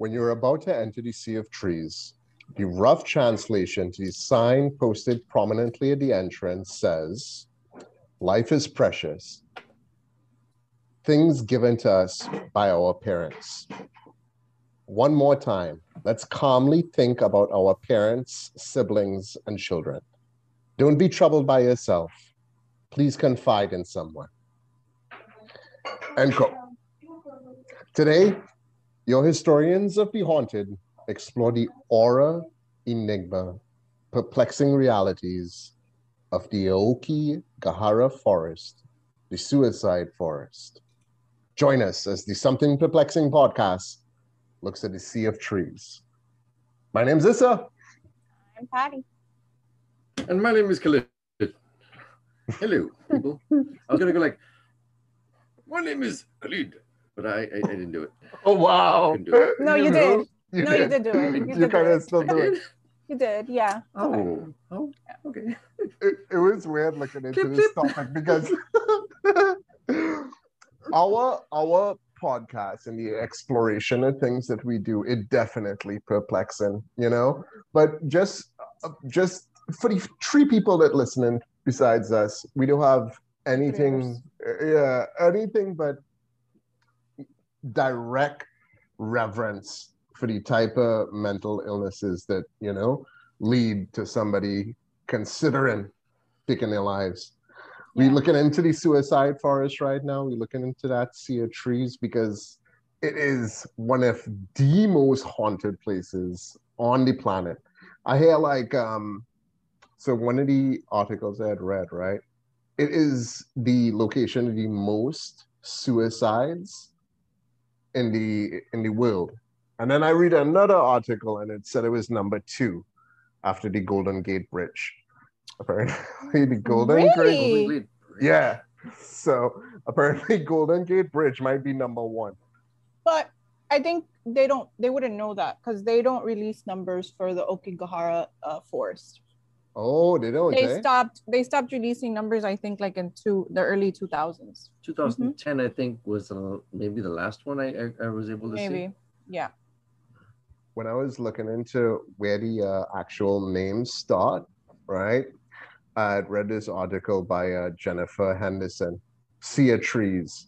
when you're about to enter the sea of trees, the rough translation to the sign posted prominently at the entrance says, Life is precious. Things given to us by our parents. One more time, let's calmly think about our parents, siblings, and children. Don't be troubled by yourself. Please confide in someone. End quote. Today, your historians of the haunted explore the aura, enigma, perplexing realities of the Aokigahara forest, the suicide forest. Join us as the Something Perplexing podcast looks at the sea of trees. My name's Issa. I'm Patty. And my name is Khalid. Hello, people. I was gonna go like, my name is Khalid, but I, I, I didn't do it. Oh wow! Do it. No, you know? did. No, you did do it. You You, did kind of still do it. You did, yeah. Oh, oh, okay. it. It was weird looking into Clip, this clip. topic because our our podcast and the exploration of things that we do, it definitely perplexing, you know. But just uh, just for the three people that listening besides us, we don't have anything, yeah, anything but direct reverence for the type of mental illnesses that you know lead to somebody considering taking their lives. We're looking into the suicide forest right now. We're looking into that sea of trees because it is one of the most haunted places on the planet. I hear like um so one of the articles I had read, right? It is the location of the most suicides in the in the world. And then I read another article and it said it was number two after the Golden Gate Bridge. Apparently the Golden Really? Gate Bridge. yeah. So apparently Golden Gate Bridge might be number one. But I think they don't they wouldn't know that because they don't release numbers for the Aokigahara uh, forest. Oh, they don't. They eh? stopped they stopped releasing numbers I think like in two the early 2000s. 2010, I think, was uh, maybe the last one I, I, I was able to see. Maybe. Yeah. when I was looking into where the uh, actual names start, right? I had read this article by uh, Jennifer Henderson, Sea Trees.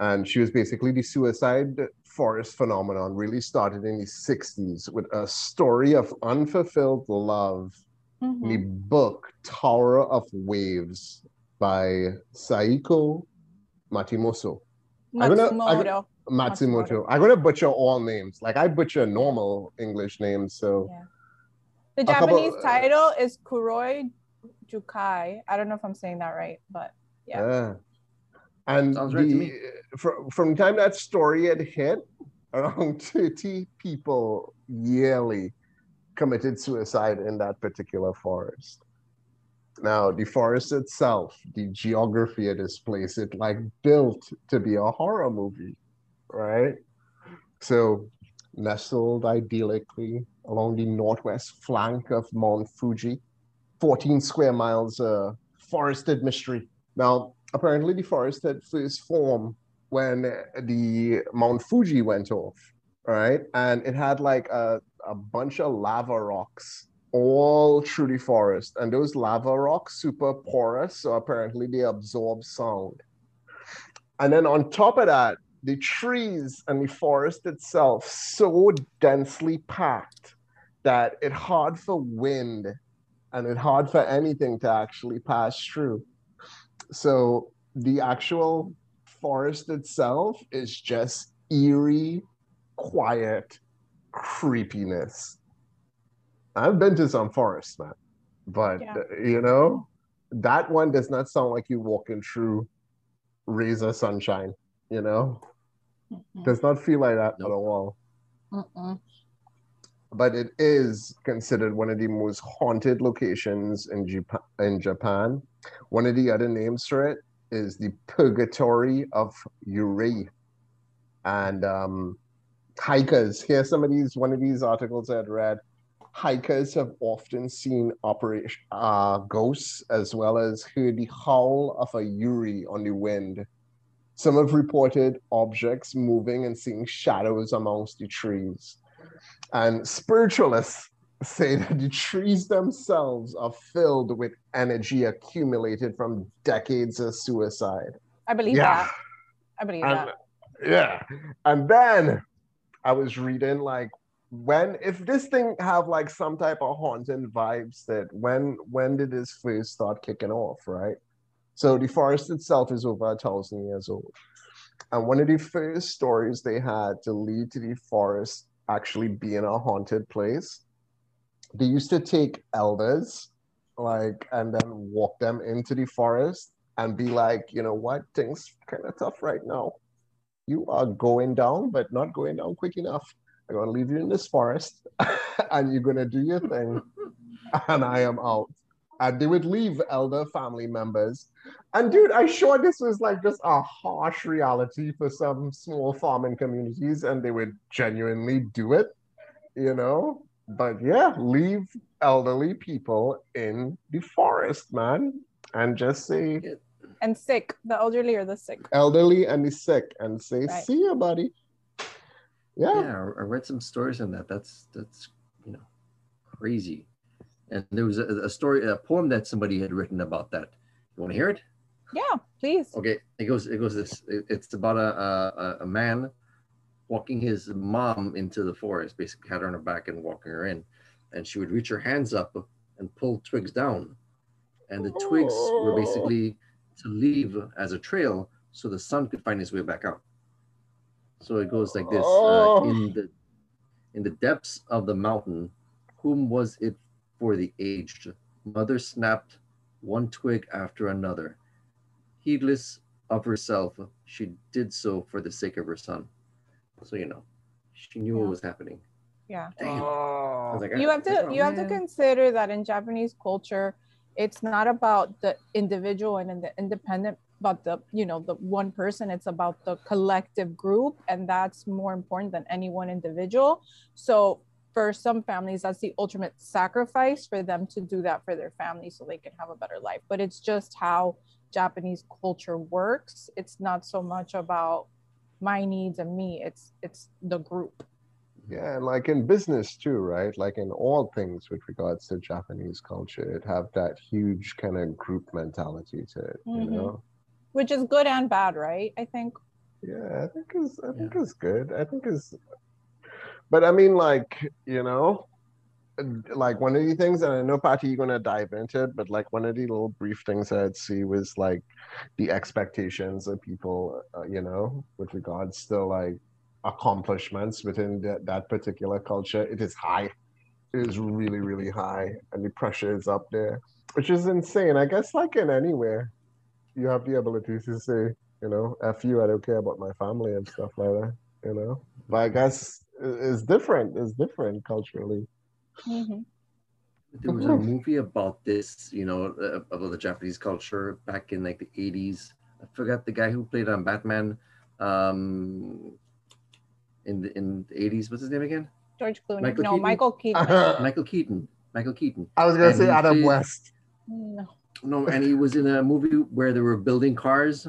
And she was basically the suicide forest phenomenon really started in the 60s with a story of unfulfilled love Mhm. the book Tower of Waves by Saiko Matimoso. I'm gonna- Matsumoto. Matsumoto. I'm gonna butcher all names. Like I butcher normal English names, so Yeah. The A couple- Japanese title is Kuroi Jukai. I don't know if I'm saying that right, but Yeah. yeah. And Sounds right the, me. from from the time that story had hit, around 30 people yearly committed suicide in that particular forest. Now, the forest itself, the geography of this place, it like built to be a horror movie, right? So, nestled idyllically along the northwest flank of Mount Fuji, 14 square miles uh, forested mystery. Now, apparently, the forest had first formed when the Mount Fuji went off, right? And it had like a, a bunch of lava rocks all through the forest. And those lava rocks super porous, so apparently they absorb sound. And then on top of that, the trees and the forest itself so densely packed that it hard for wind and it hard for anything to actually pass through. So the actual forest itself is just eerie, quiet creepiness. I've been to some forests, man, but Yeah. you know, that one does not sound like you walking through razor sunshine. You know, Mhm. does not feel like that at all. Mm-mm. But it is considered one of the most haunted locations in Japan. In Japan, one of the other names for it is the Purgatory of Urei. And um, hikers, here's some of these, one of these articles I'd read. Hikers have often seen operation uh, ghosts as well as heard the howl of a Yuri on the wind. Some have reported objects moving and seeing shadows amongst the trees. And spiritualists say that the trees themselves are filled with energy accumulated from decades of suicide. I believe Yeah. that. I believe And, that. yeah. And then I was reading like when if this thing have like some type of haunting vibes that when when did this first start kicking off, right? So the forest itself is over a thousand years old. And one of the first stories they had to lead to the forest actually being a haunted place, they used to take elders, like, and then walk them into the forest and be like, you know what, things kind of tough right now. You are going down, but not going down quick enough. I'm gonna leave you in this forest, and you're gonna do your thing, and I am out. And they would leave elder family members. And dude, I'm sure this was like just a harsh reality for some small farming communities, and they would genuinely do it, you know. But yeah, leave elderly people in the forest, man, and just say And sick, the elderly or the sick. elderly and the sick, and say, Right. "See you, buddy." Yeah, Yeah, I I read some stories on that. That's that's you know crazy. And there was a, a story, a poem that somebody had written about that. You want to hear it? Yeah, please. Okay, it goes. It goes this. it- It's about a, a a man walking his mom into the forest. Basically, had her on her back and walking her in, and she would reach her hands up and pull twigs down, and the twigs were oh. basically to leave as a trail so the sun could find his way back out. So it goes like this: uh, Oh. in the in the depths of the mountain, whom was it for the aged? Mother snapped one twig after another. Heedless of herself, she did so for the sake of her son. So you know, she knew Yeah. what was happening. Yeah. Damn. Oh. like, you have to you have to consider that in japanese culture it's not about the individual and the independent but the you know the one person. It's about the collective group and that's more important than any one individual. So for some families that's the ultimate sacrifice for them to do that for their family so they can have a better life. But it's just how japanese culture works. It's not so much about my needs and me. It's it's the group Yeah, and like in business too, right? Like in all things with regards to Japanese culture, it have that huge kind of group mentality to it, Mhm. you know? which is good and bad right i think Yeah, I think is I think is good. I think is but I mean like, you know, like one of the things, and I know Patty, you're gonna dive into it, but like one of the little brief things I'd see was like the expectations of people, uh, you know, with regards to like accomplishments within that, that particular culture. It is high. It is really, really high, and the pressure is up there, which is insane. I guess like in anywhere, you have the ability to say, you know, F you, I don't care about my family and stuff like that, you know. But I guess it's different. It's different culturally. Mhm. There was a movie about this, you know, uh, about the Japanese culture back in like the 80s. I forgot the guy who played on Batman um, in the in the 80s. What's his name again? George Clooney. Michael no, Keaton? Michael Keaton. Michael Keaton. Michael Keaton. I was gonna And say Adam played- West. no. No, and he was in a movie where they were building cars,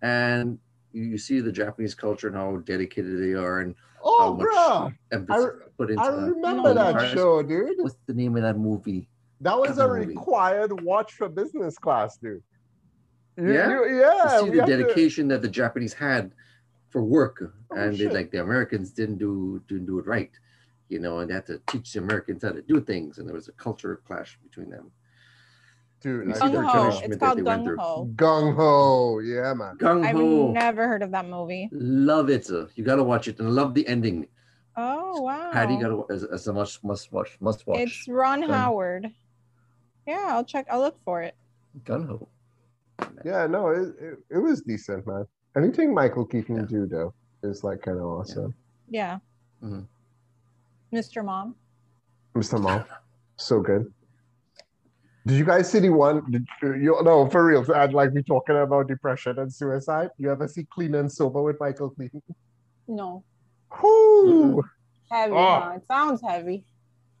and you, you see the Japanese culture and how dedicated they are and Oh, how much bruh. emphasis put into I remember that cars. show, dude. What's the name of that movie? That was a Other movie. required watch for business class, dude. You- Yeah? you- yeah. to see the have to- dedication that the Japanese had for work, Oh, and they, like the Americans didn't do didn't do it right, you know, and they had to teach the Americans how to do things, and there was a culture clash between them. Dude, You I see their Gung. Ho. punishment It's that called they went Gung through. Ho. Gung Ho. Yeah, man. Gung I've Ho, never heard of that movie. love it. uh, You gotta watch it, and love the ending. Oh wow. Patty gotta as, as a must must watch must watch. It's Ron Gun. Howard. Yeah, I'll check. I'll look for it. Gung Ho. Yeah, no, it, it, it was decent, man. Anything Michael Keaton Yeah. do though is like kind of awesome. Yeah. Mhm. Mr. Mom. Mr. Mom, so good. Did you guys see the one? Did you no for real? I'd like be talking about depression and suicide. You ever see Clean and Sober with Michael Keaton? No. Whoo, Heavy. Oh. Huh? It sounds heavy.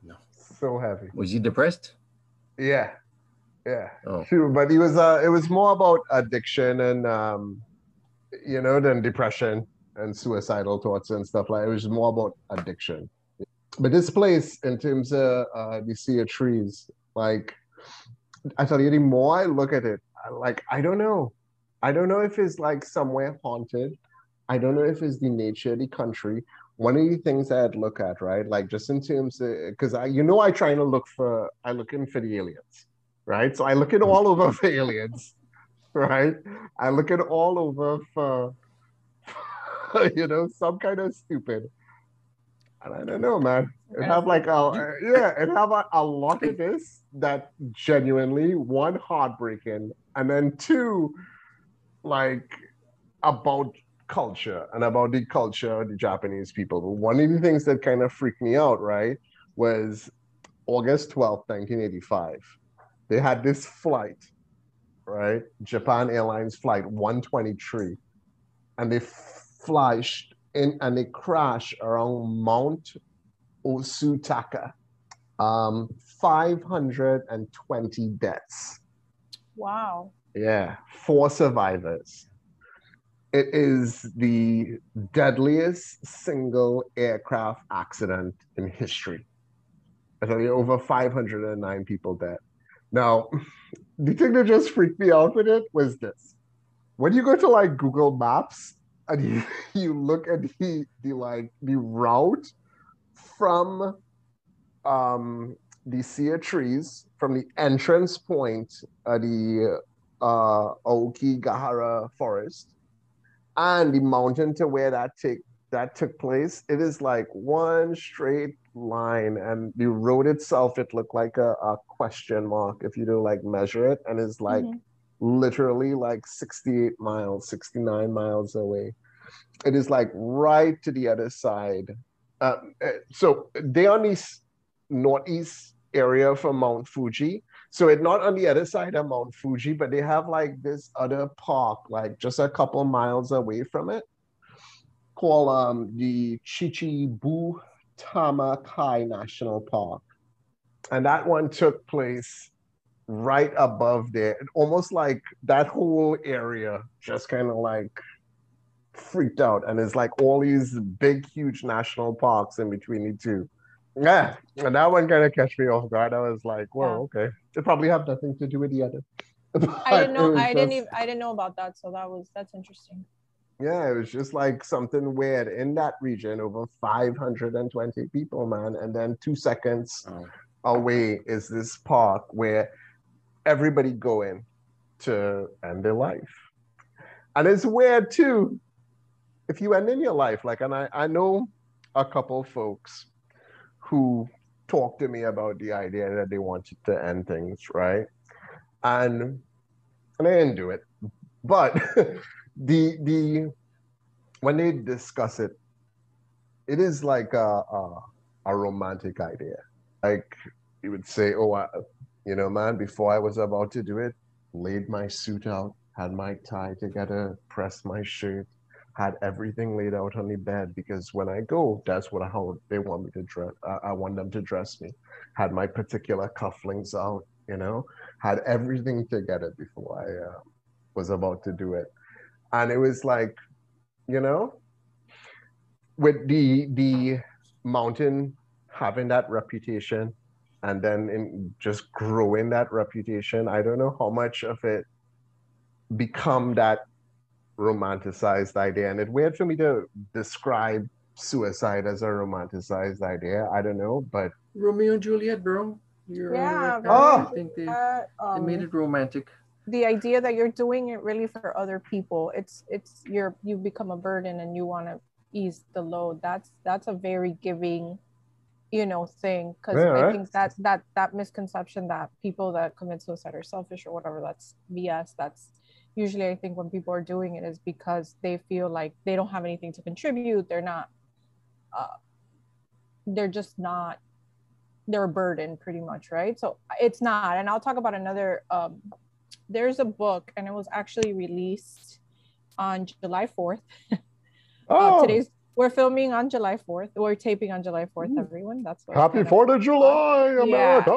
No. So heavy. Was he depressed? Yeah, yeah. Oh. True, but it was uh, it was more about addiction and um, you know, than depression and suicidal thoughts and stuff like. It was more about addiction. But this place, in terms of uh, the sea of trees, like I tell you, the more I look at it, I, like I don't know, I don't know if it's like somewhere haunted. I don't know if it's the nature of the country. One of the things I'd look at, right, like just in terms of, because I, you know, I trying to look for, I looking for the aliens, right? So I look at all over for aliens, right? I look at all over for, you know, some kind of stupid. And I don't know, man. It have like a yeah, it have a, a lot of this that genuinely one heartbreaking, and then two, like about culture and about the culture of the Japanese people. But one of the things that kind of freaked me out, right, was August 12th, 1985. They had this flight, right? Japan Airlines flight 123. And they flashed in and they crashed around Mount Osutaka. Um, 520 deaths. Wow. Yeah, four survivors. It is the deadliest single aircraft accident in history. I tell you, over 509 people dead. Now, the thing that just freaked me out with it was this. When you go to like Google Maps and you, you look at the, the like the route from um, the Sea Trees, from the entrance point of the uh, Aokigahara forest, and the mountain to where that take that took place, it is like one straight line, and the road itself it looked like a, a question mark if you do like measure it, and it's like mm-hmm. literally like 68 miles, 69 miles away. It is like right to the other side. Uh, so they are on the northeast area from Mount Fuji, so it's not on the other side of Mount Fuji, but they have like this other park, like just a couple miles away from it, called um, the Chichibu Tamakai National Park. And that one took place right above there. Almost like that whole area just kind of like freaked out. And it's like all these big, huge national parks in between the two. Yeah, and that one kind of catch me off guard. I was like, "Well, yeah. okay." It probably have nothing to do with the other. I didn't know. I just, didn't even. I didn't know about that. So that was that's interesting. Yeah, it was just like something weird in that region. Over 520 people, man, and then two seconds oh. Away is this park where everybody going to end their life, and it's weird too. If you end in your life, like, and I, I know a couple folks who talk to me about the idea that they wanted to end things, right? And and I didn't do it. But the the when they discuss it, it is like a, a, a romantic idea. Like you would say, "Oh, I, you know, man, before I was about to do it, laid my suit out, had my tie together, pressed my shirt, had everything laid out on the bed because when I go, that's what how they want me to dress. I, I want them to dress me. Had my particular cufflinks out, you know, had everything together before I uh, was about to do it, and it was like, you know, with the the mountain having that reputation, and then in just growing that reputation, I don't know how much of it become that romanticized idea. And it's weird for me to describe suicide as a romanticized idea. I don't know, but Romeo and Juliet, bro. You're yeah, oh. I think they, uh, um, they made it romantic. The idea that you're doing it really for other people. It's it's you're you become a burden and you want to ease the load. That's that's a very giving, you know, thing. Because yeah, I right? think that that that misconception that people that commit suicide are selfish or whatever. That's BS. That's usually i think when people are doing it is because they feel like they don't have anything to contribute they're not uh, they're just not they're a burden pretty much right so it's not and i'll talk about another um, there's a book and it was actually released on july 4th oh. uh, today's we're filming on july 4th we're taping on july 4th everyone that's what happy 4th of july america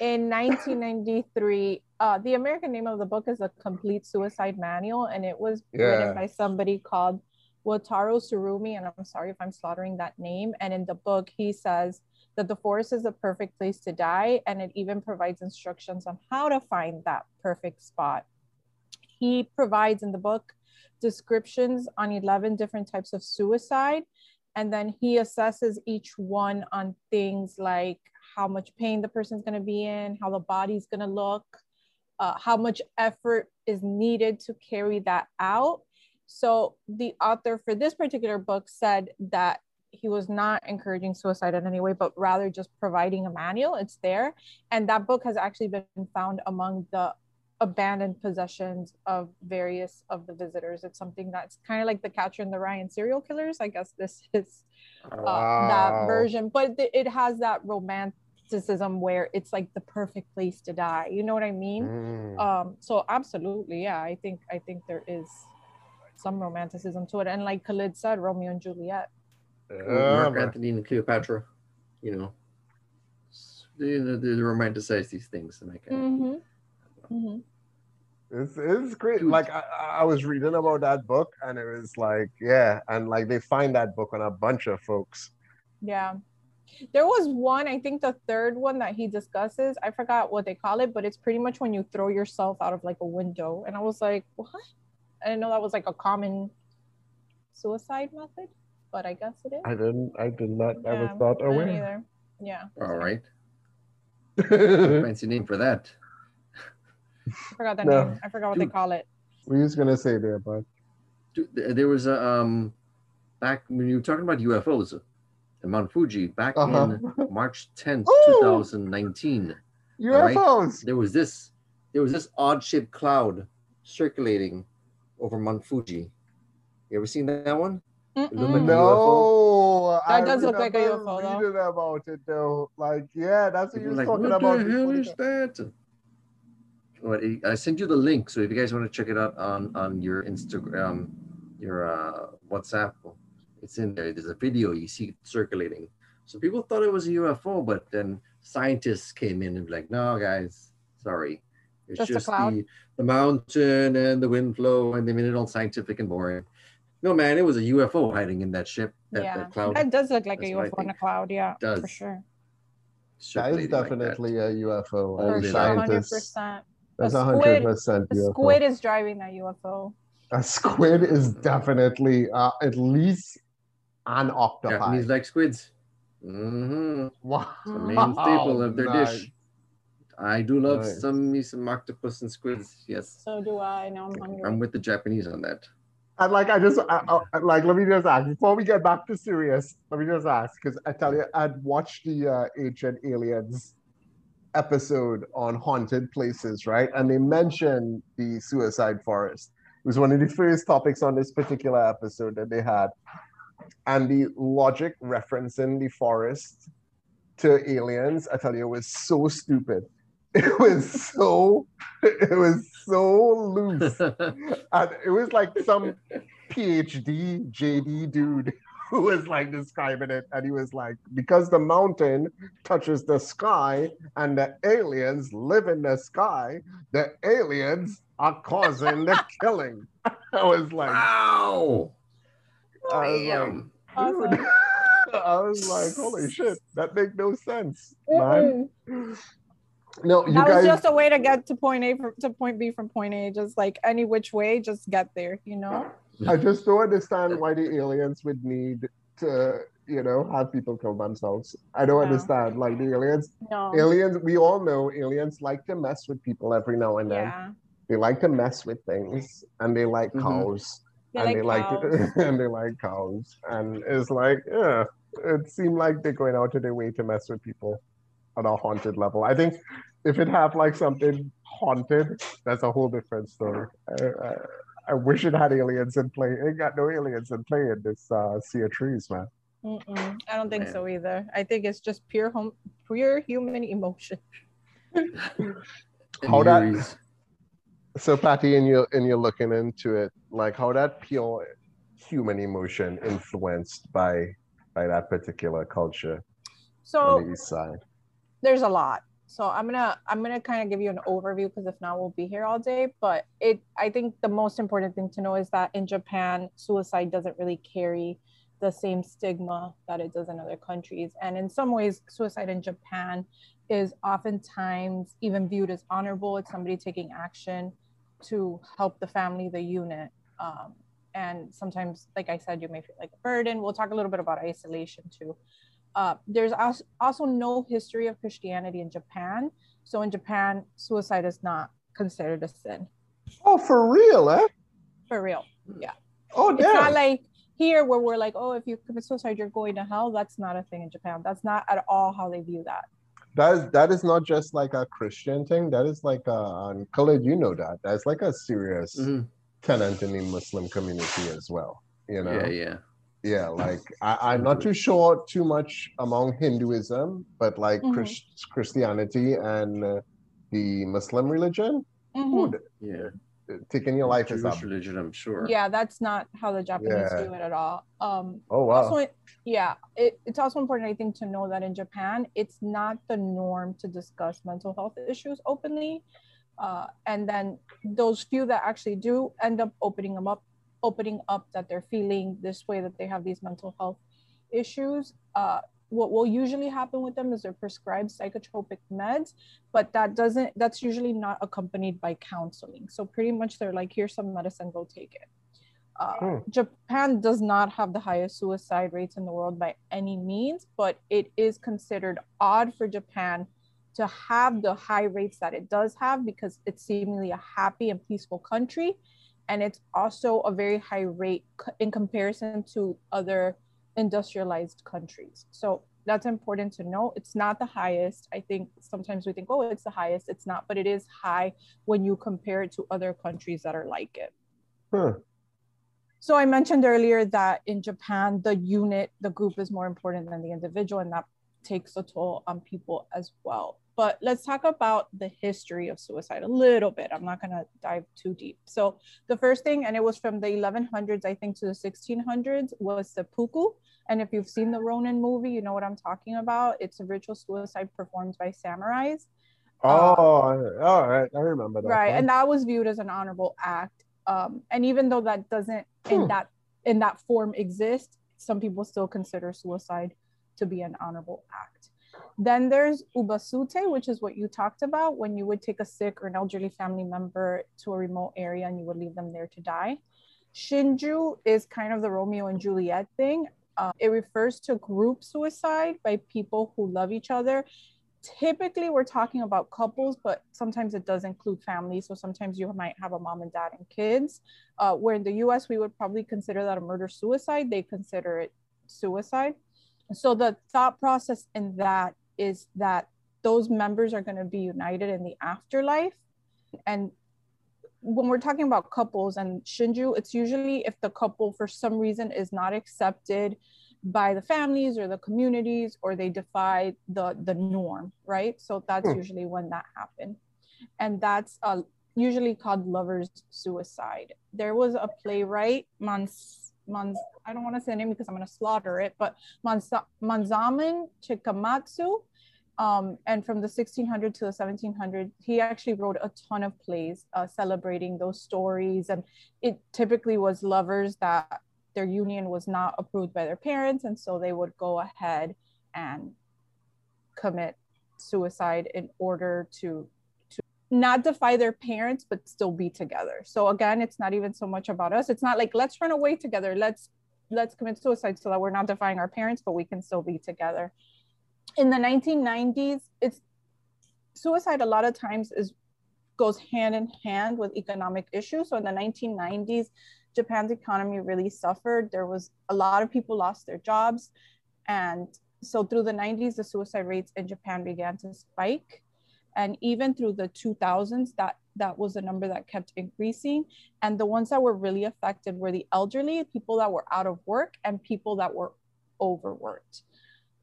yeah. in 1993 uh, the American name of the book is a complete suicide manual, and it was Yeah. written by somebody called Wataru Tsurumi, and I'm sorry if I'm slaughtering that name. And in the book, he says that the forest is the perfect place to die, and it even provides instructions on how to find that perfect spot. He provides in the book descriptions on 11 different types of suicide, and then he assesses each one on things like how much pain the person's going to be in, how the body's going to look, uh, how much effort is needed to carry that out. So the author for this particular book said that he was not encouraging suicide in any way, but rather just providing a manual. It's there. And that book has actually been found among the abandoned possessions of various of the visitors. It's something that's kind of like the Catcher in the Rye and serial killers. I guess this is uh, that version, but th- it has that romanticism where it's like the perfect place to die. You know what I mean? Mm. Um, so absolutely, yeah. I think I think there is some romanticism to it, and like Khalid said, Romeo and Juliet. Yeah, Mark. Anthony and Cleopatra, you know, they, they, they romanticize these things and I Mm-hmm. Mm-hmm. It's, it's great. Dude. Like I, I was reading about that book, and it was like, yeah, and like they find that book on a bunch of folks. Yeah. There was one, I think the third one that he discusses, I forgot what they call it, but it's pretty much when you throw yourself out of like a window. And I was like, what? I didn't know that was like a common suicide method, but I guess it is. I didn't. I did not. I was Yeah, not Me aware. neither. Yeah. all right, we fancy name for that. I forgot the No. name. I forgot what they call it. were just gonna say there, but Dude, there was a um back when you were talking about UFOs in Mount Fuji back Uh-huh. in March 10th, Ooh. 2019. right. UFOs. There was this there was this odd shaped cloud circulating over Mount Fuji. You ever seen that one? It looked like No, That I does look like a remember UFO, though. Reading about it though, like yeah, that's what People you were was like, talking what about. the hell before is the- that? I sent you the link. So if you guys want to check it out on on your Instagram, your uh, WhatsApp, it's in there. There's a video you see circulating. So people thought it was a UFO, but then scientists came in and like, no, guys, sorry. It's just, just the, the mountain and the wind flow and they made it all scientific and boring. No, man, it was a UFO hiding in that ship, that, yeah. that cloud. It does look like That's a UFO in a cloud, yeah, does. for sure. That is definitely like that. a UFO. 100%. That's A a squid- hundred percent The squid is driving that UFO. A squid is definitely uh, at least an octopi. Japanese like squids. Mm-hmm. Wow. the main staple of their Nice. dish. I do love Nice. some me some octopus and squids. Yes, So do I. Now I'm hungry. I'm with the Japanese on that. And like I just I, I, like let me just ask before we get back to serious. Let me just ask because I tell you I'd watched the uh, Ancient Aliens episode on haunted places, right? And they mentioned the suicide forest. It was one of the first topics on this particular episode that they had, and the logic referencing the forest to aliens. I tell you, it was so stupid. It was so it was so loose and it was like some PhD JD dude who was like describing it, and he was like, because the mountain touches the sky and the aliens live in the sky, the aliens are causing the killing. I was like, wow! I was like, Damn. Awesome. I was like, holy shit, that make no sense, man. Mm-mm. No, you that guys. was just a way to get to point A from, to point B from point A. Just like any which way, just get there. You know. I just don't understand why the aliens would need to, you know, have people kill themselves. I don't No. understand. Like the aliens, No. aliens, we all know aliens like to mess with people every now and then. Yeah. They like to mess with things, and they like Mhm. cows, They and like they like cows. and they like cows, and it's like, yeah, it seemed like they're going out of their way to mess with people on a haunted level. I think if it have like something haunted, that's a whole different story. I, I, I wish it had aliens in play. It ain't got no aliens in play in this uh, sea of trees, man. Mm-mm. I don't think Man. so either. I think it's just pure hum- pure human emotion. How that- So, Patty, in your in your looking into it, like how that pure human emotion influenced by by that particular culture So on the east side. there's a lot. So i'm gonna i'm gonna kind of give you an overview because if not we'll be here all day. But it i think the most important thing to know is that in japan suicide doesn't really carry the same stigma that it does in other countries. And in some ways suicide in japan is oftentimes even viewed as honorable. It's somebody taking action to help the family the unit. Um, and sometimes like i said you may feel like a burden. We'll talk a little bit about isolation too uh, there's also no history of Christianity in Japan. So in Japan, suicide is not considered a sin. Oh, for real, eh? For real, yeah. Oh, damn. It's not like here where we're like, oh, if you commit suicide, you're going to hell. That's not a thing in Japan. That's not at all how they view that. That is that is not just like a Christian thing. That is like a, on Khalid, you know that. That's like a serious mm-hmm. tenant in the Muslim community as well. You know. Yeah, yeah yeah like I, am not too sure too much among hinduism but like mm-hmm. Christ, christianity and uh, the muslim religion mm-hmm. yeah taking your life Jewish as religion i'm sure yeah that's not how the japanese yeah. do it at all um oh wow also, yeah it, it's also important i think to know that in japan it's not the norm to discuss mental health issues openly uh, and then those few that actually do end up opening them up opening up that they're feeling this way that they have these mental health issues uh, what will usually happen with them is they're prescribed psychotropic meds but that doesn't that's usually not accompanied by counseling. So pretty much they're like here's some medicine go take it. Uh, hmm. Japan does not have the highest suicide rates in the world by any means, but it is considered odd for Japan to have the high rates that it does have because it's seemingly a happy and peaceful country and it's also a very high rate in comparison to other industrialized countries. So that's important to know. It's not the highest. I think sometimes we think, oh, it's the highest. It's not, but it is high when you compare it to other countries that are like it. Huh. So I mentioned earlier that in Japan, the unit, the group is more important than the individual, and that takes a toll on people as well but let's talk about the history of suicide a little bit. I'm not going to dive too deep. So, the first thing, and it was from the 1100s, I think, to the 1600s, was seppuku. And if you've seen the Ronin movie, you know what I'm talking about. It's a ritual suicide performed by samurais. Oh, um, all right. I remember that. Right. And that was viewed as an honorable act. Um, and even though that doesn't hmm. in that in that form exist, some people still consider suicide to be an honorable act. Then there's ubasute, which is what you talked about when you would take a sick or an elderly family member to a remote area and you would leave them there to die. Shinju is kind of the Romeo and Juliet thing. Uh, it refers to group suicide by people who love each other. Typically, we're talking about couples, but sometimes it does include families. So sometimes you might have a mom and dad and kids. Uh, where in the US, we would probably consider that a murder suicide. They consider it suicide. So the thought process in that is that those members are going to be united in the afterlife. And when we're talking about couples and shinju, it's usually if the couple for some reason is not accepted by the families or the communities or they defy the the norm, right? So that's hmm. usually when that happened. And that's uh, usually called lover's suicide. There was a playwright, Mans, Mans I don't want to say the name because I'm going to slaughter it, but Manza, Manzaman Chikamatsu um, and from the 1600 to the 1700 he actually wrote a ton of plays uh, celebrating those stories. And it typically was lovers that their union was not approved by their parents. And so they would go ahead and commit suicide in order to to not defy their parents but still be together. So again it's not even so much about us. It's not like let's run away together. Let's let's commit suicide so that we're not defying our parents but we can still be together in the 1990s, it's suicide a lot of times is goes hand in hand with economic issues. So in the 1990s, Japan's economy really suffered. There was a lot of people lost their jobs. And so through the 90s, the suicide rates in Japan began to spike. And even through the 2000s, that, that was a number that kept increasing. And the ones that were really affected were the elderly, people that were out of work, and people that were overworked.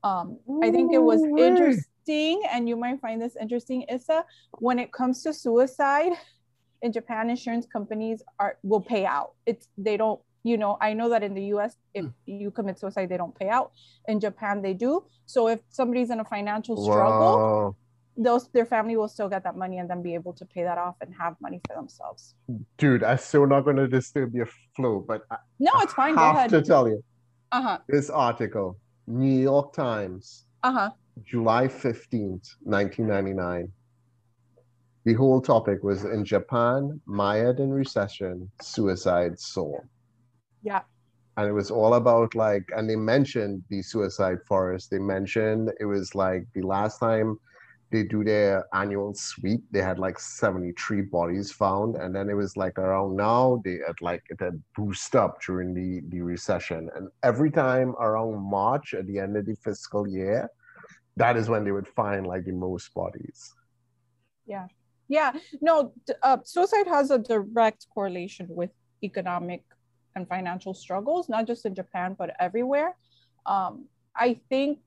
Um, I think it was interesting, and you might find this interesting, Issa. When it comes to suicide, in Japan, insurance companies are will pay out. It's they don't. You know, I know that in the U.S., if hmm. you commit suicide, they don't pay out. In Japan, they do. So if somebody's in a financial struggle, those their family will still get that money and then be able to pay that off and have money for themselves. Dude, I'm still not going to disturb your flow, but I No, it's fine. Go have ahead. to tell you Uh huh. this article, New York Times, Uh huh. July 15th, 1999. The whole topic was in Japan, mired in recession, suicide soar. Yeah. And it was all about like, and they mentioned the suicide forest. They mentioned it was like the last time they do their annual sweep, they had like 73 bodies found. And then it was like around now, they had like, it had boosted up during the, the recession. And every time around March at the end of the fiscal year, that is when they would find like the most bodies. Yeah. Yeah. No, uh, suicide has a direct correlation with economic and financial struggles, not just in Japan, but everywhere. Um, I think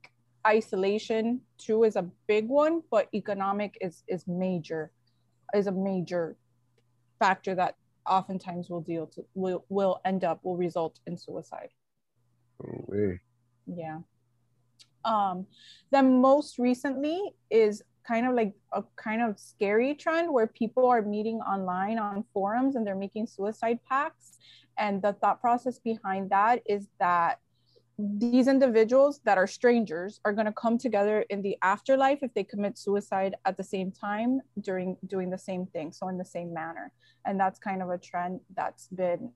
isolation too is a big one, but economic is is major, is a major factor that oftentimes will deal to will will end up will result in suicide. Ooh-wee. Yeah. Um, then most recently is kind of like a kind of scary trend where people are meeting online on forums and they're making suicide pacts. And the thought process behind that is that these individuals that are strangers are going to come together in the afterlife if they commit suicide at the same time during doing the same thing so in the same manner. And that's kind of a trend that's been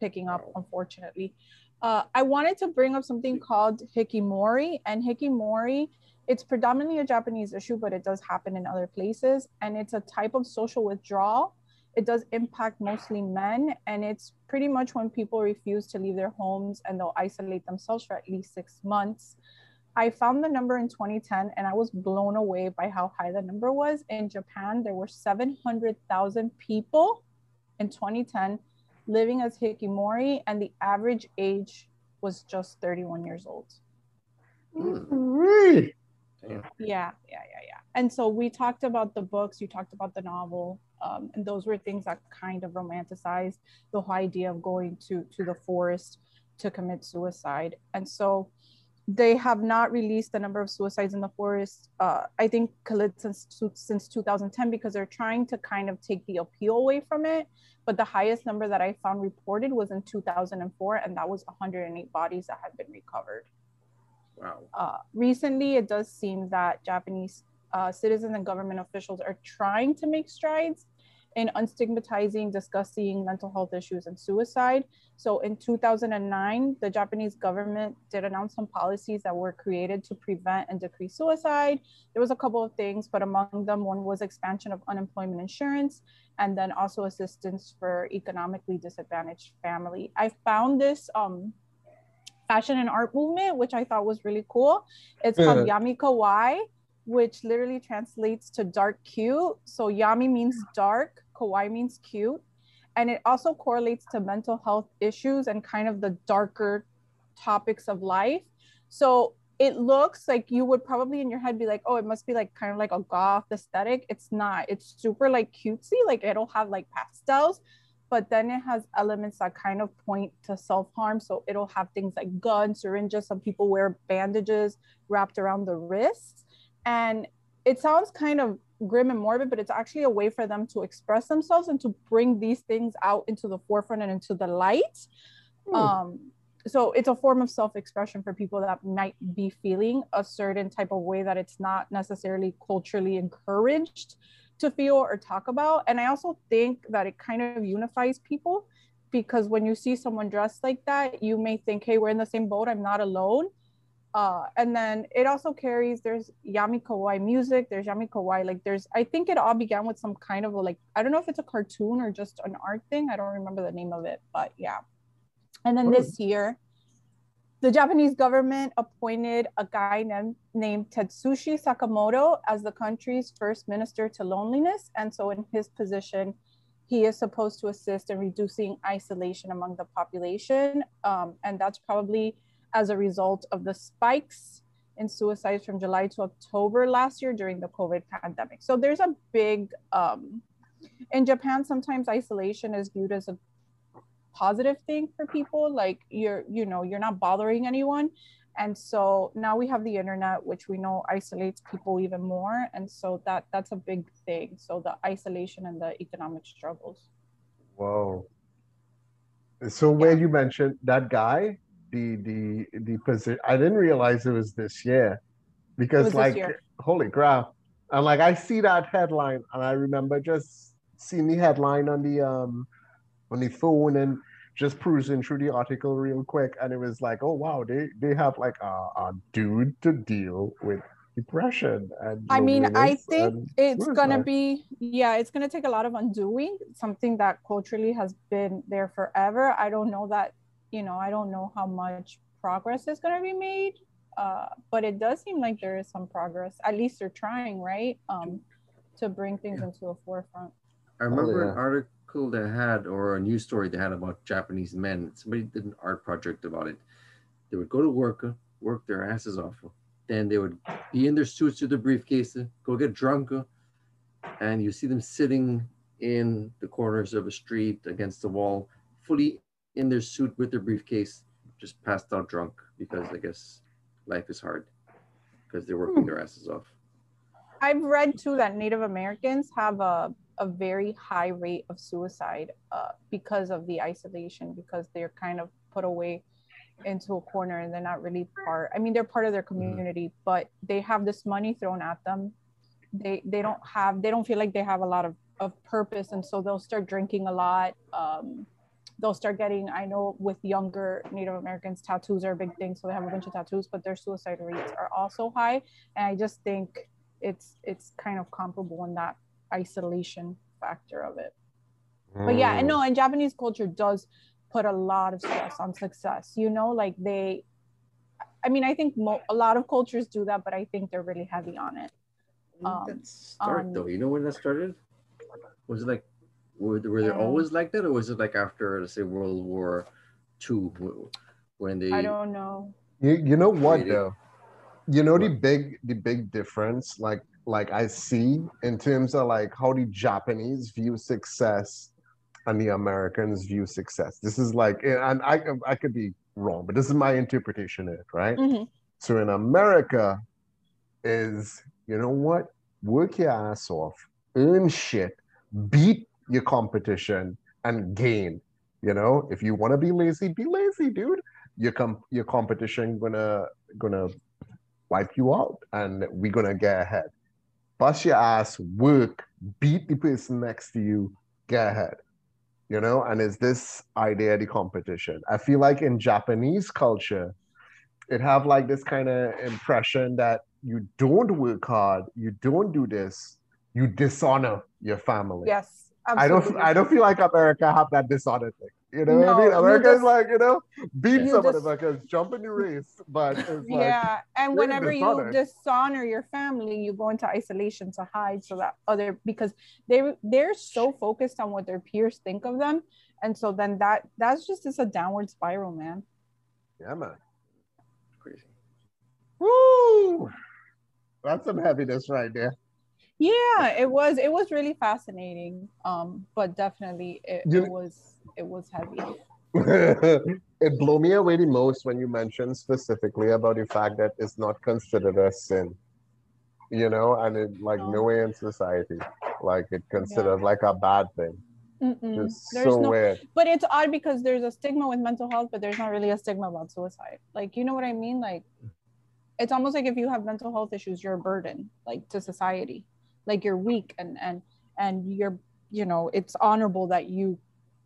picking up unfortunately. Uh, I wanted to bring up something called hikimori, and hikimori, it's predominantly a Japanese issue, but it does happen in other places, and it's a type of social withdrawal. It does impact mostly men, and it's pretty much when people refuse to leave their homes and they'll isolate themselves for at least six months. I found the number in 2010, and I was blown away by how high the number was. In Japan, there were 700,000 people in 2010 living as hikimori, and the average age was just 31 years old. Ooh-wee. Yeah, yeah, yeah, yeah. And so we talked about the books, you talked about the novel, um, and those were things that kind of romanticized the whole idea of going to to the forest to commit suicide. And so they have not released the number of suicides in the forest. Uh, I think Khalid since since 2010 because they're trying to kind of take the appeal away from it. But the highest number that I found reported was in 2004, and that was 108 bodies that had been recovered. Wow. Uh, recently, it does seem that Japanese uh, citizens and government officials are trying to make strides in unstigmatizing, discussing mental health issues and suicide. So in 2009, the Japanese government did announce some policies that were created to prevent and decrease suicide. There was a couple of things, but among them, one was expansion of unemployment insurance and then also assistance for economically disadvantaged family. I found this um, fashion and art movement, which I thought was really cool. It's called Yami Kawaii, which literally translates to dark cute. So Yami means dark, Kawaii means cute. And it also correlates to mental health issues and kind of the darker topics of life. So it looks like you would probably in your head be like, oh, it must be like kind of like a goth aesthetic. It's not. It's super like cutesy. Like it'll have like pastels, but then it has elements that kind of point to self-harm. So it'll have things like guns, syringes. Some people wear bandages wrapped around the wrists. And it sounds kind of grim and morbid, but it's actually a way for them to express themselves and to bring these things out into the forefront and into the light. Hmm. Um, so it's a form of self-expression for people that might be feeling a certain type of way that it's not necessarily culturally encouraged to feel or talk about. And I also think that it kind of unifies people because when you see someone dressed like that, you may think, hey, we're in the same boat, I'm not alone. Uh, and then it also carries there's Yami Kawaii music, there's Yami Kawaii, like there's I think it all began with some kind of a like I don't know if it's a cartoon or just an art thing. I don't remember the name of it, but yeah. And then this year, the Japanese government appointed a guy named, named Tetsushi Sakamoto as the country's first minister to loneliness. And so, in his position, he is supposed to assist in reducing isolation among the population. Um, and that's probably as a result of the spikes in suicides from July to October last year during the COVID pandemic. So, there's a big, um, in Japan, sometimes isolation is viewed as a positive thing for people. Like you're you know you're not bothering anyone. And so now we have the internet which we know isolates people even more. And so that that's a big thing. So the isolation and the economic struggles. Whoa. So where you mentioned that guy, the the the position, I didn't realize it was this year, because like year. holy crap, and like I see that headline, and I remember just seeing the headline on the um on the phone and just perusing through the article real quick, and it was like, oh wow, they they have like a, a dude to deal with depression and I mean, I think it's gonna suicide. be, yeah, it's gonna take a lot of undoing, something that culturally has been there forever. I don't know that, you know, I don't know how much progress is gonna be made. Uh, but it does seem like there is some progress. At least they're trying, right? Um, to bring things into the forefront. I remember yeah. an article they had or a news story they had about Japanese men. Somebody did an art project about it. They would go to work, work their asses off. Then they would be in their suits with their briefcase, uh, go get drunk, and you see them sitting in the corners of a street against the wall, fully in their suit with their briefcase, just passed out drunk because I guess life is hard because they're working their asses off. I've read too that Native Americans have a, a very high rate of suicide uh, because of the isolation, because they're kind of put away into a corner and they're not really part. I mean, they're part of their community, but they have this money thrown at them. They they don't have they don't feel like they have a lot of, of purpose, and so they'll start drinking a lot. Um, they'll start getting. I know with younger Native Americans, tattoos are a big thing, so they have a bunch of tattoos, but their suicide rates are also high. And I just think it's it's kind of comparable in that isolation factor of it but yeah and Mm. no and japanese culture does put a lot of stress on success you know like they i mean i think mo- a lot of cultures do that but i think they're really heavy on it Um, that start um, though? You know when that started? Was it like were, were they Um, always like that, or was it like after let's say World War Two when they? i don't know You, you know what Really? though? You know the big the big difference like like I see in terms of like how the Japanese view success and the Americans view success. This is like and I I could be wrong, but this is my interpretation of it, right? Mhm. So in America is you know what? Work your ass off, earn shit, beat your competition, and gain. You know, if you want to be lazy, be lazy, dude. Your com- your competition gonna gonna wipe you out, and we're gonna get ahead. Bust your ass, work, beat the person next to you, get ahead. You know, and is this idea the competition. I feel like in Japanese culture, it have like this kind of impression that you don't work hard, you don't do this, you dishonor your family. yes I don't. I don't feel like America have that dishonor thing. You know what I mean? you America is like, you know, beat you somebody just- because jump in the race. But it's like yeah and you're whenever you dishonor your family you go into isolation to hide so that other because they they're so focused on what their peers think of them and so then that that's just it's a downward spiral man yeah man. Crazy. Woo! That's some heaviness right there. Yeah it was it was really fascinating um but definitely it, it was it was heavy it blew me away the most when you mentioned specifically about the fact that it's not considered a sin. You know, and it like No. no way in society. Like it considered like a bad thing. Mm-mm. Just there's so no weird. but it's odd because there's a stigma with mental health but there's not really a stigma about suicide like you know what i mean like it's almost like if you have mental health issues you're a burden like to society like you're weak and and and you're you know it's honorable that you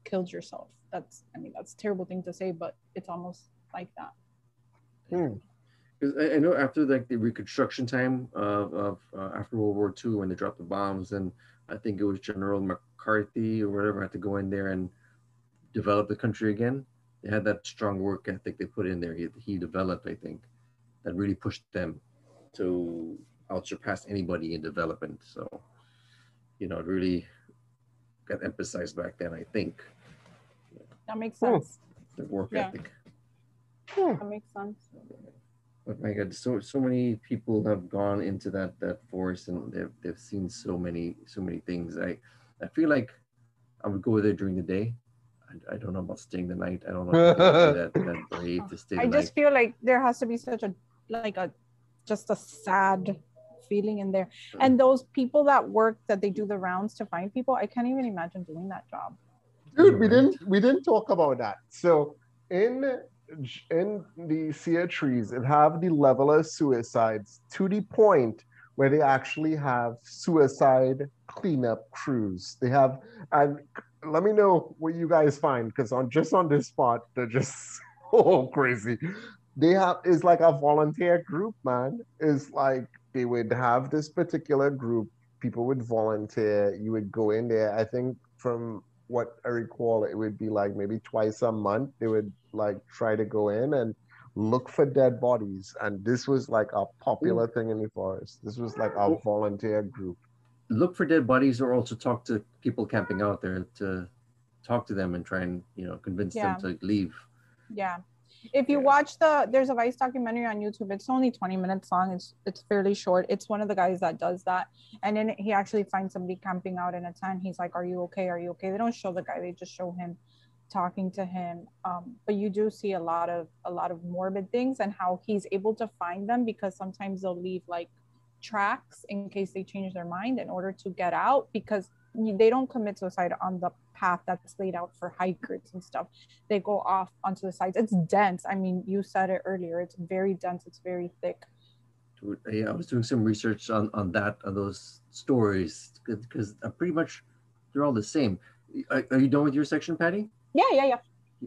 killed yourself that's i mean that's a terrible thing to say but it's almost like that Hmm. I, I know after like the Reconstruction time of, of uh, after World War II when they dropped the bombs, and I think it was General McCarthy or whatever had to go in there and develop the country again. They had that strong work ethic they put in there. He, he developed, I think, that really pushed them to out surpass anybody in development. So, you know, it really got emphasized back then. I think that makes Hmm. sense the work Yeah. ethic. that makes sense But my God, so so many people have gone into that that forest and they've they've seen so many so many things. I I feel like I would go there during the day. I, I don't know about staying the night. I don't know if that, that brave to stay the I just night. feel like there has to be such a like a just a sad feeling in there. Mm. And those people that work that they do the rounds to find people, I can't even imagine doing that job. Dude, we didn't we didn't talk about that. So in in the Sea trees, it have the level of suicides to the point where they actually have suicide cleanup crews. They have and let me know what you guys find because on just on this spot, they're just so crazy. They have is like a volunteer group, man. Is like they would have this particular group. People would volunteer. You would go in there. I think from what I recall, it would be like maybe twice a month. They would like try to go in and look for dead bodies. And this was like a popular thing in the forest. This was like a volunteer group. Look for dead bodies, or also talk to people camping out there to talk to them and try and you know convince Yeah. them to leave. Yeah. If you Yeah. watch the there's a Vice documentary on YouTube. It's only 20 minutes long. It's it's fairly short. It's one of the guys that does that. And then he actually finds somebody camping out in a tent. He's like, Are you okay? Are you okay? They don't show the guy, they just show him talking to him. Um, but you do see a lot of a lot of morbid things and how he's able to find them because sometimes they'll leave like tracks in case they change their mind in order to get out because they don't commit suicide on the path that's laid out for hikers and stuff they go off onto the sides. It's dense. I mean, you said it earlier. It's very dense. It's very thick. Yeah, I was doing some research on on that on those stories because pretty much they're all the same. Are, are you done with your section, Patty? Yeah, yeah, yeah.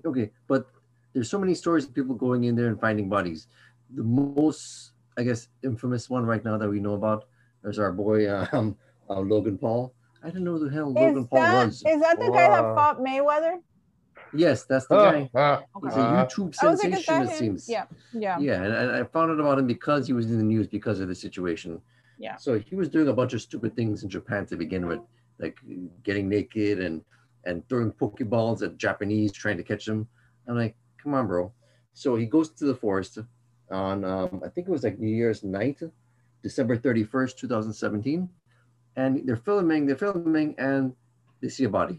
Okay, but there's so many stories of people going in there and finding bodies. The most, I guess, infamous one right now that we know about is our boy um, uh, Logan Paul. I don't know who the hell Logan Is Paul that was. is that the guy that fought Mayweather? Yes, that's the guy. Ah, He's Okay. a Uh, YouTube I was like, is sensation, it seems. Yeah, yeah, Yeah, and I I found out about him because he was in the news because of the situation. Yeah. So he was doing a bunch of stupid things in Japan to begin with, like getting naked and and throwing pokeballs at Japanese trying to catch them. I'm like, come on, bro. So he goes to the forest on um, I think it was like New Year's night, December 31st, 2017, and they're filming, they're filming, and they see a body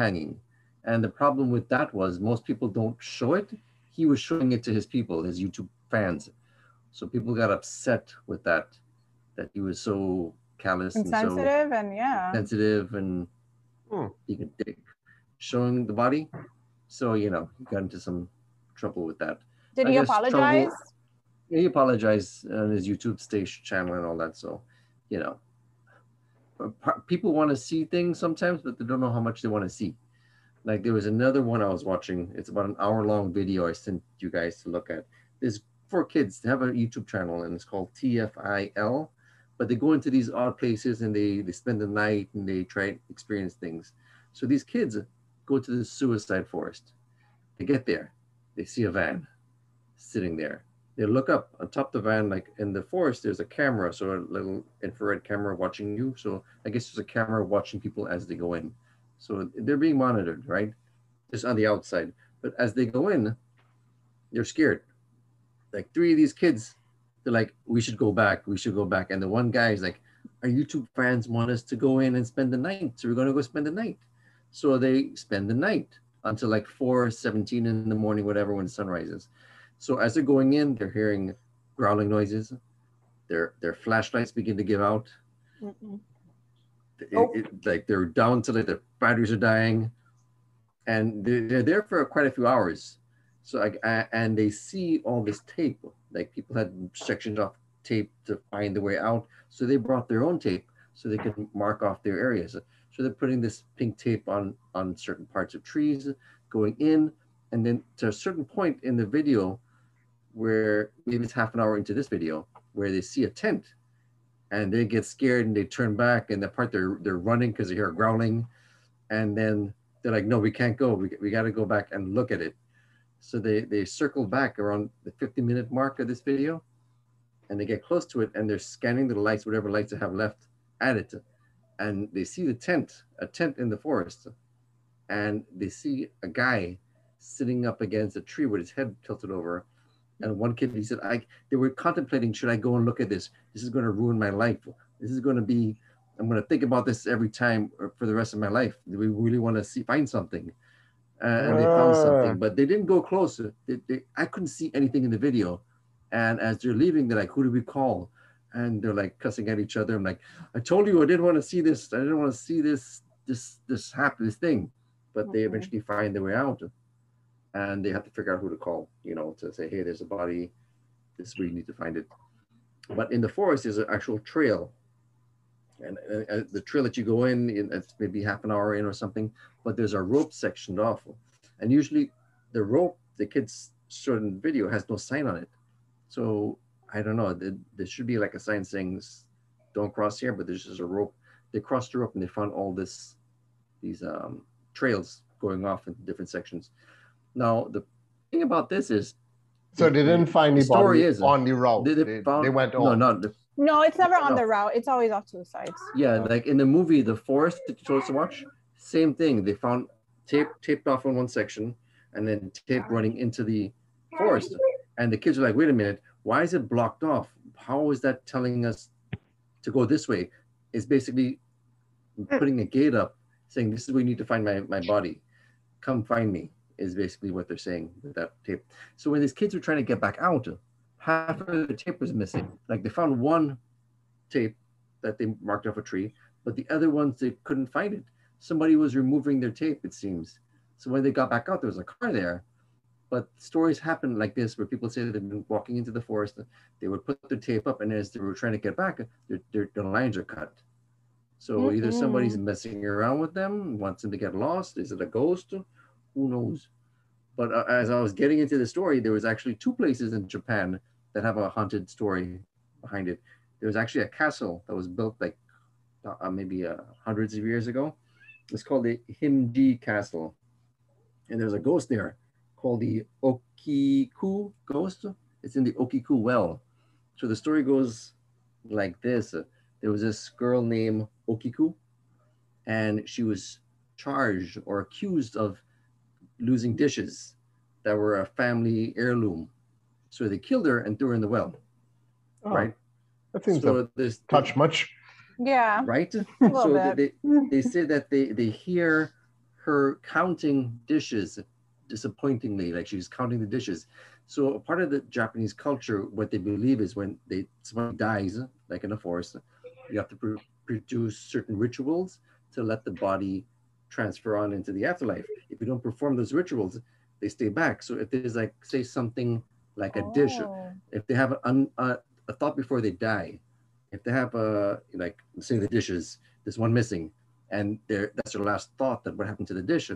hanging. And the problem with that was most people don't show it. He was showing it to his people, his YouTube fans. So people got upset with that, that he was so callous and so and yeah. sensitive and Hmm. being a dick, showing the body. So you know, he got into some trouble with that. Did I he guess trouble- apologize? He apologized on his YouTube stage channel and all that. So, you know, but par- Uh, people want to see things sometimes, but they don't know how much they want to see. Like there was another one I was watching. It's about an hour long video I sent you guys to look at. There's four kids. They have a YouTube channel and it's called TFIL. But they go into these odd places and they they spend the night and they try and experience things. So these kids go to the suicide forest. They get there, they see a van sitting there they look up on top of the van, like in the forest, there's a camera, so a little infrared camera watching you. So I guess there's a camera watching people as they go in. So they're being monitored, right? Just on the outside. But as they go in, they're scared. Like three of these kids, they're like, we should go back, we should go back. And the one guy is like, our YouTube fans want us to go in and spend the night. So we're gonna go spend the night. So they spend the night until like 4 17 in the morning, whatever, when sun rises. So as they're going in, they're hearing growling noises. Their their flashlights begin to give out. Mm-mm. It- Oh. it- like they're down to like their batteries are dying, and they're, they're there for quite a few hours. So like a- and they see all this tape. Like people had sections off tape to find the way out. So they brought their own tape so they could mark off their areas. So they're putting this pink tape on on certain parts of trees, going in, and then to a certain point in the video where maybe it's half an hour into this video where they see a tent and they get scared and they turn back and the part they're they're running because they hear a growling and then they're like no we can't go. We, we got to go back and look at it. So they they circle back around the 50 minute mark of this video and they get close to it and they're scanning the lights whatever lights they have left at it and they see the tent a tent in the forest and they see a guy sitting up against a tree with his head tilted over and one kid he said i they were contemplating should i go and look at this this is going to ruin my life this is going to be i'm going to think about this every time uh, for the rest of my life we really want to see find something and they found Ah. something, but they didn't go closer. They, they, I couldn't see anything in the video. And as they're leaving, they're like, "Who do we call?" And they're like cussing at each other. I'm like, "I told you I didn't want to see this. I didn't want to see this this this happen this thing." But they Mhm. eventually find their way out, and they have to figure out who to call. You know, to say, "Hey, there's a body. This is where you need to find it." But in the forest, there's an actual trail, and uh, the trail that you go in, it's maybe half an hour in or something. But there's a rope sectioned off, and usually the rope the kids showed in video has no sign on it. So I don't know. There, there should be like a sign saying "Don't cross here," but there's just a rope. They crossed the rope and they found all this, these um, trails going off in different sections. Now the thing about this is, So they didn't find The the story is, on the route. they, They, they they, went no, on. no, the, No, it's never on No. the route. It's always off to the sides. yeah, like in the movie The Forest that you told us to watch, same thing. They found tape taped off on one section, and then tape running into the forest. And the kids are like, "Wait a minute, why is it blocked off? How is that telling us to go this way?" It's basically putting a gate up, saying, "This is where you need to find my my body. Come find me." Is basically what they're saying with that tape. So when these kids were trying to get back out, half of the tape was missing. Like they found one tape that they marked off a tree, but the other ones they couldn't find it. Somebody was removing their tape, it seems. So when they got back out, there was a car there. But stories happen like this where people say that they've been walking into the forest, they would put their tape up, and as they were trying to get back, their, their, their lines are cut. So either somebody's mm-hmm. messing around with them, wants them to get lost. Is it a ghost? Who knows? But uh, as I was getting into the story, there was actually two places in Japan that have a haunted story behind it. There was actually a castle that was built like uh, maybe uh, hundreds of years ago. It's called the Himeji Castle, and there's a ghost there called the Okiku ghost. It's in the Okiku well. So the story goes like this: There was this girl named Okiku, and she was charged or accused of losing dishes that were a family heirloom. So they killed her and threw her in the well, Oh, right? That seems to So there's touch much. Yeah. right? A so bit. they, they say that they, they hear her counting dishes disappointingly, like she's counting the dishes. So a part of the Japanese culture, what they believe is when they someone dies, like in a forest, you have to pr- produce certain rituals to let the body transfer on into the afterlife. If you don't perform those rituals, they stay back. So if there's like say something like a dish, Oh. if they have an, uh, a thought before they die, if they have a like say the dishes, there's one missing, and that's their last thought that what happened to the dish,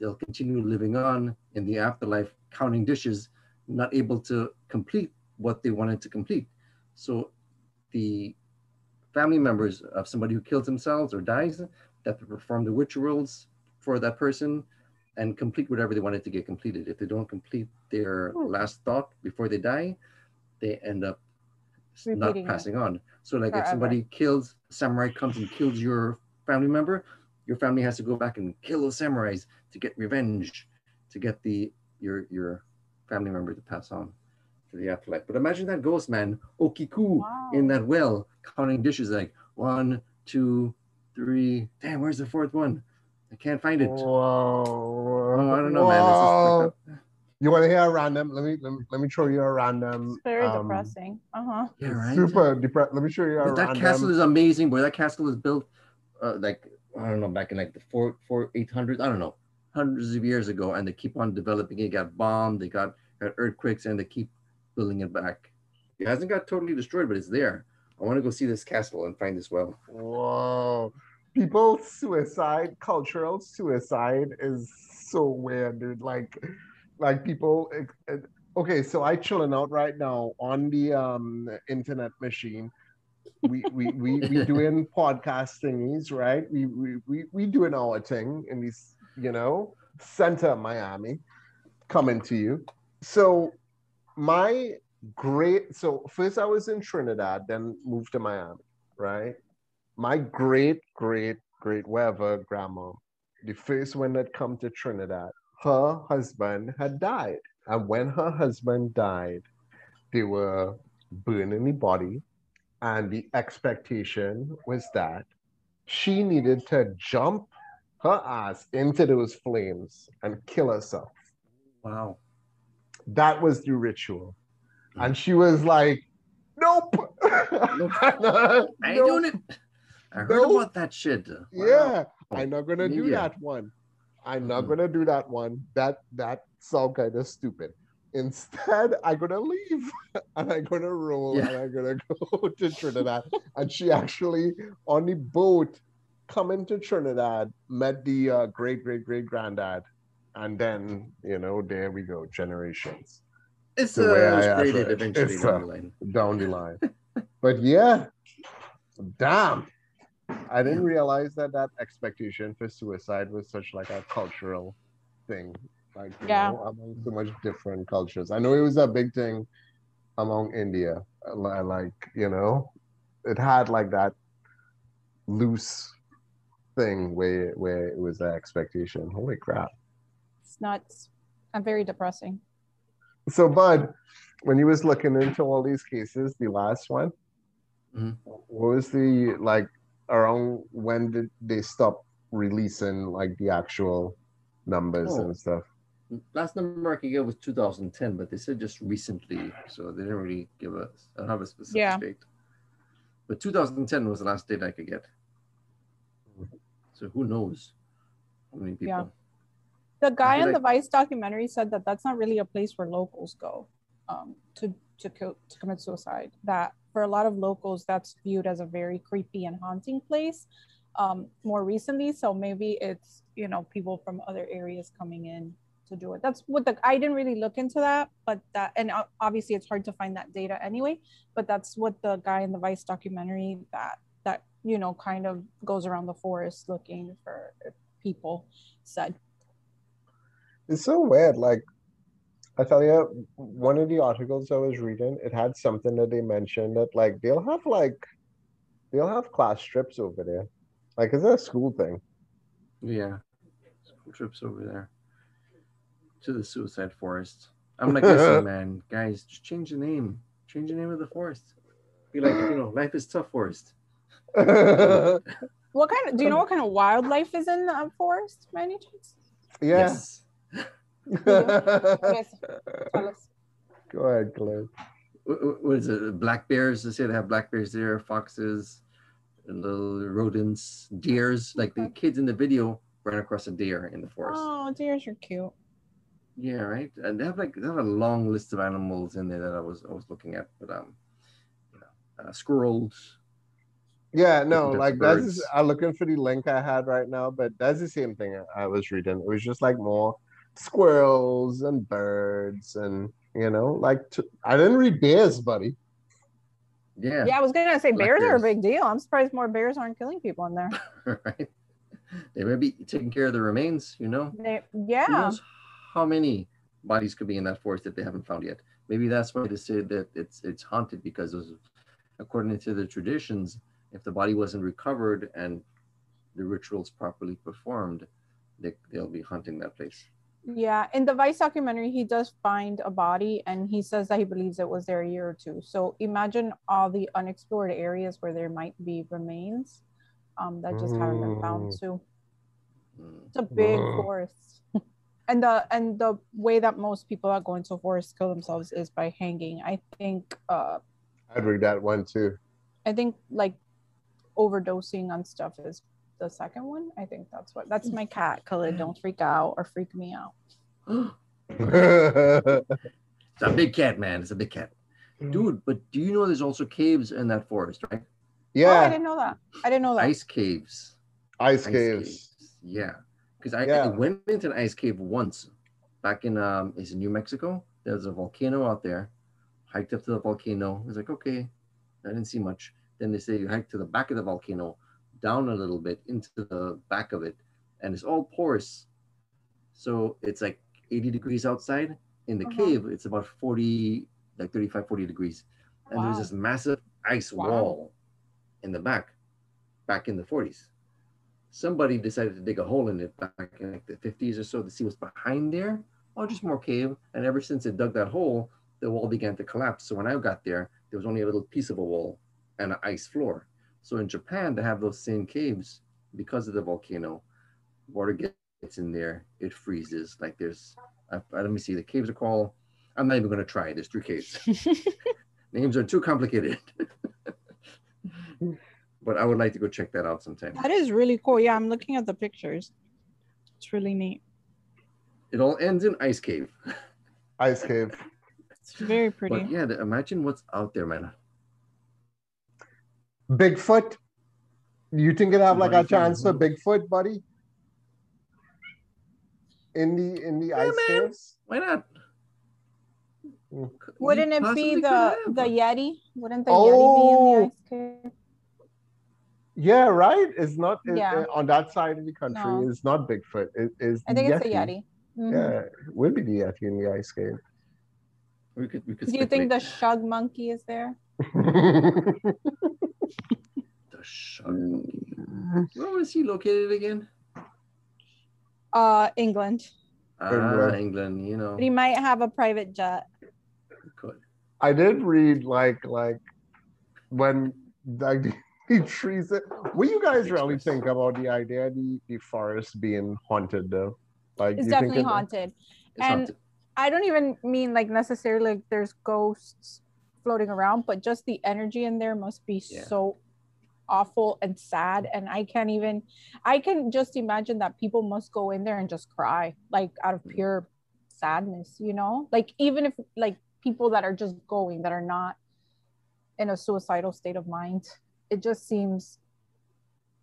they'll continue living on in the afterlife, counting dishes, not able to complete what they wanted to complete. So the family members of somebody who kills themselves or dies that to perform the rituals for that person and complete whatever they wanted to get completed. If they don't complete their Hmm. last thought before they die, they end up not Repeating it. passing on. So like if somebody kills samurai comes and kills your family member, your family has to go back and kill those samurais to get revenge, to get the your your family member to pass on to the afterlife. But imagine that ghost man, Okiku, in that well, counting dishes like one, two, three. Damn, where's the fourth one? I can't find it. Whoa. Oh, I don't know, man. It's just Whoa. like. You want to hear a random? Let me let me, let me show you a random. It's very um, depressing. Uh huh. Yeah, right. Super depressed. Let me show you a But that random. castle is amazing, boy. That castle is built uh, like I don't know, back in like the four four eight hundred, I don't know, hundreds of years ago, and they keep on developing it. Got bombed, they got, got earthquakes, and they keep building it back. It hasn't got totally destroyed, but it's there. I want to go see this castle and find this well. Whoa. People suicide, cultural suicide is so weird, dude. Like, like people. Okay, so I chilling out right now on the um internet machine. We we we we doing podcast thingies, right? We we we we doing our thing in this, you know, center of Miami, coming to you. So my great so first I was in Trinidad, then moved to Miami, right? My great, great, great whatever grandma, the first one that come to Trinidad, her husband had died. And when her husband died, they were burning the body. And the expectation was that she needed to jump her ass into those flames and kill herself. Wow. That was the ritual. And she was like, Nope. Nope. I ain't Nope. doing it. I heard Nope. about that shit. Wow. Yeah, I'm not gonna do that one. I'm not Mhm. gonna do that one. That that sound kind of stupid. Instead, I'm gonna leave and I'm gonna roll Yeah. and I'm gonna go to Trinidad. and she actually on the boat coming to Trinidad met the uh, great great great granddad, and then you know there we go generations It's The uh, way it was I created eventually It's, down uh, the line. down the line. but yeah, damn. I didn't realize that that expectation for suicide was such like a cultural thing, like you Yeah. know, among so much different cultures. I know it was a big thing among India, like you know, it had like that loose thing where where it was an expectation. Holy crap! It's nuts. I'm very depressing. So, Bud, when you was looking into all these cases, the last one, Mhm. what was the like around when did they stop releasing like the actual numbers Oh. and stuff? Last number I could get was 2010, but they said just recently, so they didn't really give us. I don't have a specific Yeah. date. But 2010 was the last date I could get. So who knows how many people? Yeah. The guy feel in the Vice documentary said that that's not really a place where locals go um, to to kill to commit suicide. That for a lot of locals, that's viewed as a very creepy and haunting place. Um, more recently, so maybe it's you know people from other areas coming in to do it. That's what the I didn't really look into that, but that and obviously it's hard to find that data anyway. But that's what the guy in the Vice documentary that that you know kind of goes around the forest looking for people said. It's so weird. Like, I tell you, one of the articles I was reading, it had something that they mentioned that like they'll have like they'll have class trips over there. Like, is that a school thing? Yeah. School trips over there to the suicide forest. I'm like, listen, man, guys, just change the name. Change the name of the forest. Be like, you know, life is tough forest. yeah. What kind of do you know what kind of wildlife is in the forest by any chance? Yes. Yes, tell us. Go ahead, Glenn. Wh- wh- What is it? Black bears. They say they have black bears there, foxes, little rodents, deers. Like the kids in the video ran across a deer in the forest. Oh, deers are cute. Yeah, right. And they have like they have a long list of animals in there that I was I was looking at, but um, you know, uh, squirrels. Yeah, no, like birds. that's I'm looking for the link I had right now, but that's the same thing I was reading. It was just like more squirrels and birds and you know, like t- I didn't read bears, buddy. Yeah, Yeah, I was gonna say Black bears are a big deal. I'm surprised more bears aren't killing people in there. right. They may be taking care of the remains. You know, They, who yeah, knows how many bodies could be in that forest that they haven't found yet? Maybe that's why they say that it's it's haunted because those, according to the traditions, if the body wasn't recovered and the rituals properly performed, they, they'll be hunting that place. Yeah. In the Vice documentary, he does find a body, and he says that he believes it was there a year or two. So imagine all the unexplored areas where there might be remains um, that just haven't been found. Mm. So Mm. it's a big Mm. forest. and the and the way that most people that go into a forest kill themselves is by hanging. I think uh I'd read that one too. I think like overdosing on stuff is the second one. I think that's what that's my mm. cat. Khalid, don't mm. freak out or freak me out. It's a big cat, man. It's a big cat. Mm. Dude, but do you know there's also caves in that forest, right? Oh, I didn't know that. I didn't know that. Ice caves. ice Ice caves. Yeah. Because I, I went into an ice cave once back in um is in New Mexico. There's a volcano out there. Hiked up to the volcano. I was like, okay, I didn't see much. Then they say you hike to the back of the volcano, down a little bit into the back of it, and it's all porous. So it's like 80 degrees outside. In the Uh-huh. cave, it's about 40, like 35, 40 degrees. And there's this massive ice Wow. wall in the back, back in the 40s. Somebody decided to dig a hole in it back in like the 50s or so to see what's behind there. Oh, just more cave. And ever since it dug that hole, the wall began to collapse. So when I got there, there was only a little piece of a wall and an ice floor. So in Japan, they have those same caves because of the volcano. water gets in there, it freezes. Like there's, uh, let me see, the caves are called. I'm not even going to try. There's three caves. Names are too complicated. but I would like to go check that out sometime. That is really cool. Yeah, I'm looking at the pictures. It's really neat. It all ends in ice cave. Ice cave. It's very pretty. But yeah, imagine what's out there, man. Bigfoot. You think it have like a chance for Bigfoot, buddy? In the in the Yeah, ice man. caves? Why not? Mm. Could- Wouldn't it be the the Yeti? Wouldn't the Oh. Yeti be in the ice cave? Yeah, right. It's not it- Yeah. it- on that side of the country. No. It's not Bigfoot. It is. I think it's the Yeti. Mhm. Yeah, it would be the Yeti in the ice cave. We could, we could Do you think the shug monkey is there? the shug. Where was he located again? Uh, England. Ah, England. England. You know, But he might have a private jet. could. I did read like like when like the, the trees. What do you guys really think about the idea of the the forest being haunted though? Like It's definitely haunted. It's And- haunted. I don't even mean like necessarily like there's ghosts floating around, but just the energy in there must be Yeah. so awful and sad. And I can't even, I can just imagine that people must go in there and just cry, like out of pure sadness, you know? Like even if like people that are just going that are not in a suicidal state of mind, it just seems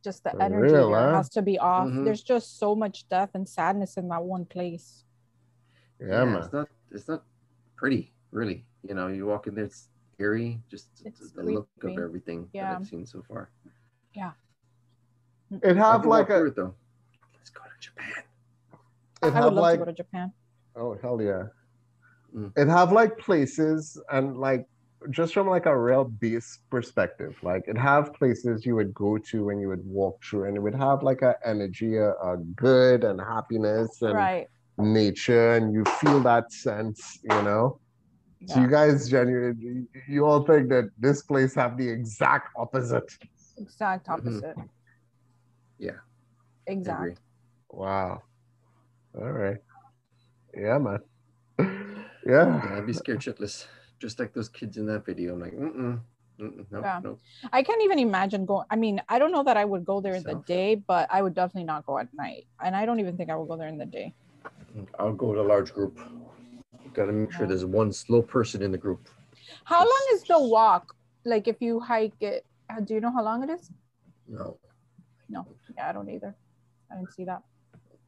just the For energy real, huh? has to be off. Mhm. There's just so much death and sadness in that one place. Yeah, man. It's not. It's not pretty, really. You know, you walk in there, it's eerie. Just It's the look of everything Yeah. that I've seen so far. Yeah. It have I've like walked through a it though. Let's go to Japan. it I would love like to go to Japan. oh hell yeah. Mm. It have like places and like just from like a real base perspective, like it have places you would go to and you would walk through, and it would have like a energy, a, a good and happiness and Right. nature, and you feel that sense, you know. So you guys genuinely, you all think that this place have the exact opposite. Exact Mhm. opposite. Yeah, I Exact. agree. Wow. All right. Yeah, man. Yeah, Yeah. I'd be scared shitless, just like those kids in that video. I'm like, mm-mm, mm-mm, no, Yeah. no. I can't even imagine going. I mean, I don't know that I would go there in the day, but I would definitely not go at night. And I don't even think I would go there in the day. I'll go with a large group. Got to make sure there's one slow person in the group. How long is the walk? Like if you hike it, uh, do you know how long it is? No, No. Yeah, I don't either. I didn't see that.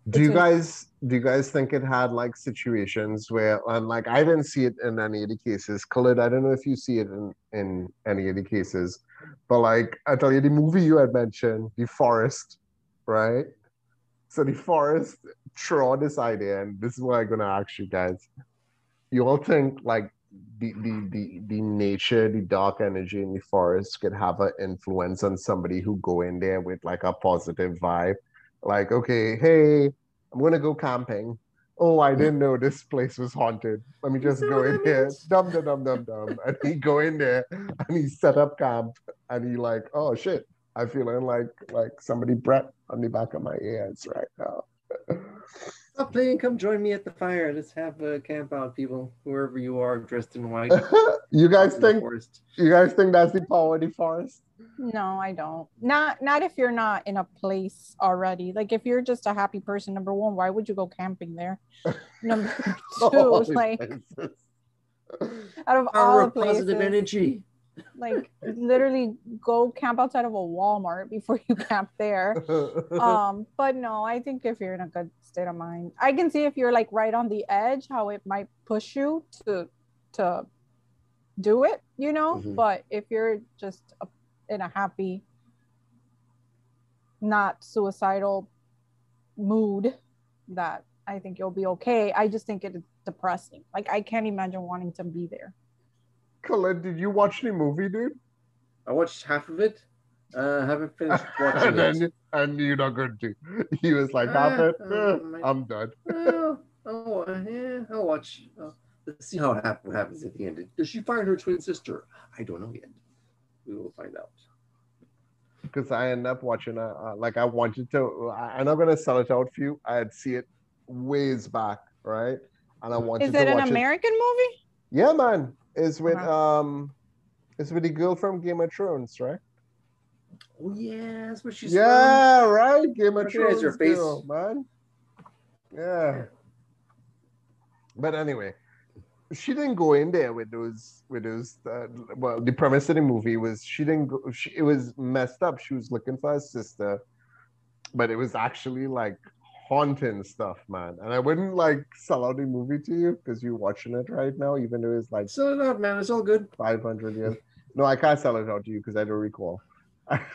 Do you It's a- guys do you guys think it had like situations where and like I didn't see it in any of the cases. Khalid, I don't know if you see it in in any of the cases, but like I tell you, the movie you had mentioned, The Forest, right? So the forest throw this idea, and this is what I'm gonna ask you guys. You all think like the the the, the nature, the dark energy in the forest could have an influence on somebody who go in there with like a positive vibe? like okay hey i'm gonna go camping. Oh i didn't know this place was haunted. Let me just go in here. Dum dum dum dum dum. And he go in there and he set up camp and he like oh shit. I feeling like like somebody breath on the back of my ears right now stop playing. Come join me at the fire. Let's have a camp out, people. Whoever you are, dressed in white. you guys think you guys think that's the power of the forest No, I don't. Not not if you're not in a place already. Like if you're just a happy person, number one, why would you go camping there? Number two, like Jesus. out of Power all of the places, positive energy. Like literally go camp outside of a Walmart before you camp there. um but no i think if you're in a good state of mind i can see if you're like right on the edge how it might push you to to do it you know Mhm. but if you're just a, in a happy not suicidal mood that i think you'll be okay i just think it's depressing like i can't imagine wanting to be there Khalid, did you watch the movie dude I watched half of it. Uh, haven't finished watching and it. then and you're not going to. He was like, half it, uh, I'm done. Well, oh, uh, yeah, I'll watch. Uh, let's see how it hap- what happens at the end. Does she find her twin sister? I don't know yet. We will find out. because I end up watching a, uh, like I wanted to. I, I'm not gonna sell it out for you. I had see it ways back, right? And I wanted Is to it an watch American movie? Yeah, man. It's with Uh-huh. um, is with the girl from Game of Thrones, right? Oh yeah, that's what she's yeah, right. Game of Thrones, her face. girl, man. Yeah. But anyway, she didn't go in there with those with those. Uh, well, the premise of the movie was she didn't go. She, it was messed up. She was looking for her sister, but it was actually like haunting stuff, man. And I wouldn't like sell out the movie to you because you're watching it right now, even though it's like Sell it out, man. It's all good. 500 years. No, I can't sell it out to you because I don't recall.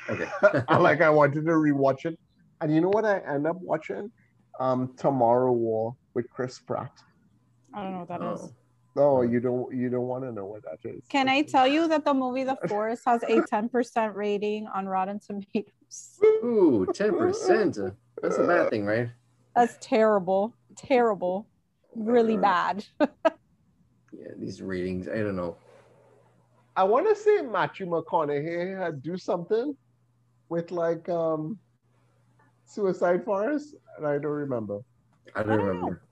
Okay. I like I wanted to rewatch it, and you know what I end up watching? Um, Tomorrow War with Chris Pratt. I don't know what that is. Oh. No, you don't. You don't want to know what that is. Can I tell you that the movie The Forest has a 10% rating on Rotten Tomatoes? Ooh, 10%. That's a bad thing, right? That's terrible. Terrible. Really Uh, bad. Yeah, these ratings, I don't know. I want to say Matthew McConaughey had do something with like um, Suicide Forest, and I don't remember. I don't I don't remember.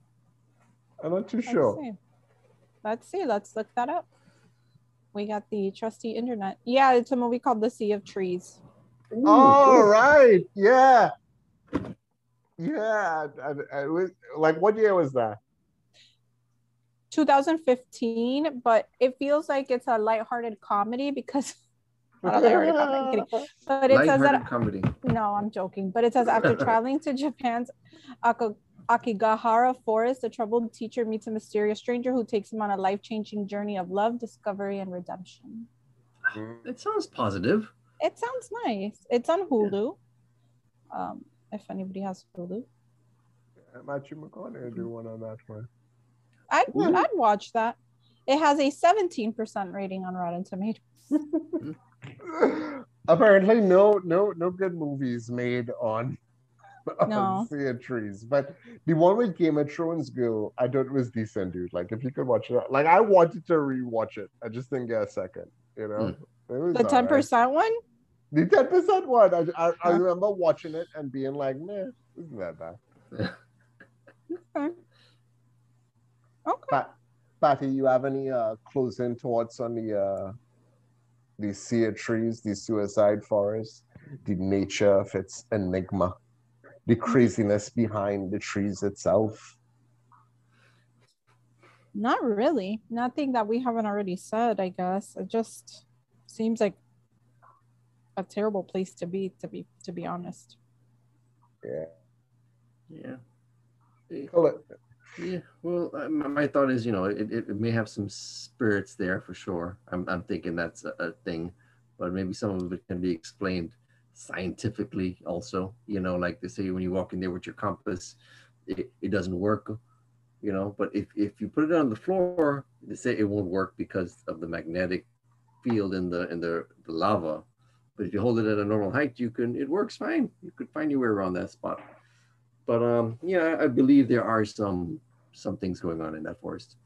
I'm not too Let's sure. see. Let's see. Let's look that up. We got the trusty internet. Yeah, it's a movie called The Sea of Trees. Ooh, All cool. right, yeah, yeah. I, I, I was, like, what year was that? 2015, but it feels like it's a lighthearted comedy because not a lighthearted comedy. I'm kidding. But it says that comedy. no, I'm joking. But it says after traveling to Japan's Aka- Aokigahara forest, a troubled teacher meets a mysterious stranger who takes him on a life-changing journey of love, discovery, and redemption. It sounds positive. It sounds nice. It's on Hulu. Um, if anybody has Hulu, Matthew McConaughey do one on that one. I'd Ooh. I'd watch that. It has a 17% rating on Rotten Tomatoes. Apparently, no, no, no good movies made on. on No. Sea of Trees, but the one with Game of Thrones girl, I thought it was decent, dude. Like, if you could watch it, like I wanted to rewatch it, I just didn't get a second. You know, hmm. it was The 10% one? The ten percent one. I, I, I remember watching it and being like, man, isn't that bad?" Okay. Okay. Pat, Patty, you have any uh, closing thoughts on the uh, the sea trees, the suicide forest, the nature of its enigma, the craziness behind the trees itself? Not really. Nothing that we haven't already said, I guess. It just seems like a terrible place to be to be to be honest. Yeah. Yeah. It- Yeah. Well, uh, my, my thought is, you know, it, it, it may have some spirits there for sure. I'm, I'm thinking that's a, a thing, but maybe some of it can be explained scientifically also. You know, like they say when you walk in there with your compass, it, it doesn't work. You know, but if, if you put it on the floor, they say it won't work because of the magnetic field in the in the, the lava. But if you hold it at a normal height, you can it works fine. You could find your way around that spot. But um, yeah, I believe there are some some things going on in that forest.